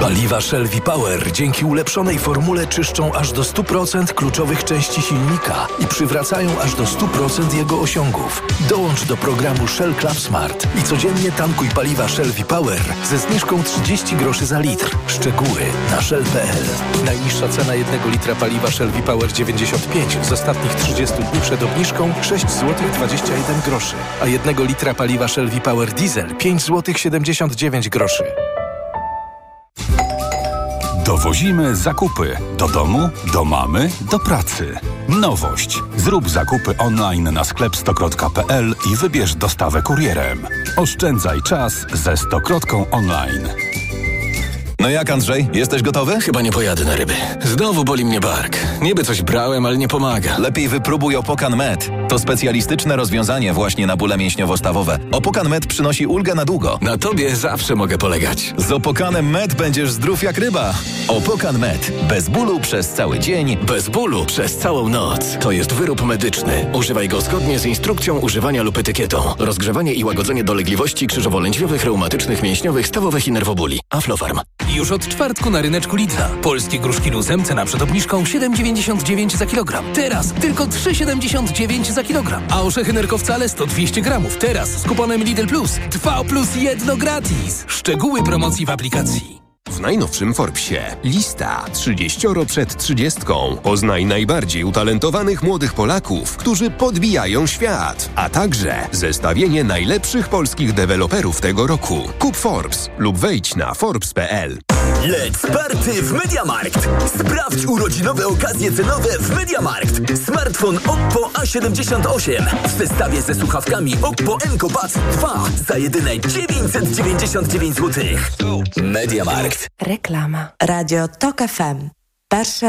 Paliwa Shell V-Power dzięki ulepszonej formule czyszczą aż do 100% kluczowych części silnika i przywracają aż do 100% jego osiągów. Dołącz do programu Shell Club Smart i codziennie tankuj paliwa Shell V-Power ze zniżką 30 groszy za litr. Szczegóły na shell.pl. Najniższa cena jednego litra paliwa Shell V-Power 95 z ostatnich 30 dni przed obniżką 6 zł 21 groszy, a jednego litra paliwa Shell V-Power Diesel 5 zł 79 groszy. Dowozimy zakupy do domu, do mamy, do pracy. Nowość. Zrób zakupy online na sklep stokrotka.pl i wybierz dostawę kurierem. Oszczędzaj czas ze Stokrotką online. No jak Andrzej, jesteś gotowy? Chyba nie pojadę na ryby. Znowu boli mnie bark. Niby coś brałem, ale nie pomaga. Lepiej wypróbuj Opokan Med. To specjalistyczne rozwiązanie właśnie na bóle mięśniowo-stawowe. Opokan Med przynosi ulgę na długo. Na tobie zawsze mogę polegać. Z Opokanem Med będziesz zdrów jak ryba. Opokan Med. Bez bólu przez cały dzień. Bez bólu przez całą noc. To jest wyrób medyczny. Używaj go zgodnie z instrukcją używania lub etykietą. Rozgrzewanie i łagodzenie dolegliwości krzyżowo-lędźwiowych, reumatycznych, mięśniowych, stawowych i nerwobóli. Aflofarm. Już od czwartku na ryneczku Lidla. Polskie gruszki luzem, cena przed obniżką 7,99 za kilogram. Teraz tylko 3,79 za kilogram. A orzechy nerkowcale 100 200 gramów. Teraz z kuponem Lidl Plus 2 plus 1 gratis. Szczegóły promocji w aplikacji. W najnowszym Forbesie lista 30 przed 30. Poznaj najbardziej utalentowanych młodych Polaków, którzy podbijają świat, a także zestawienie najlepszych polskich deweloperów tego roku. Kup Forbes lub wejdź na forbes.pl. Let's party w Mediamarkt! Sprawdź urodzinowe okazje cenowe w Mediamarkt. Smartfon Oppo A78 w zestawie ze słuchawkami Oppo Enco Buds 2 za jedyne 999 zł. Mediamarkt. Reklama. Radio TOK FM. Warszawa.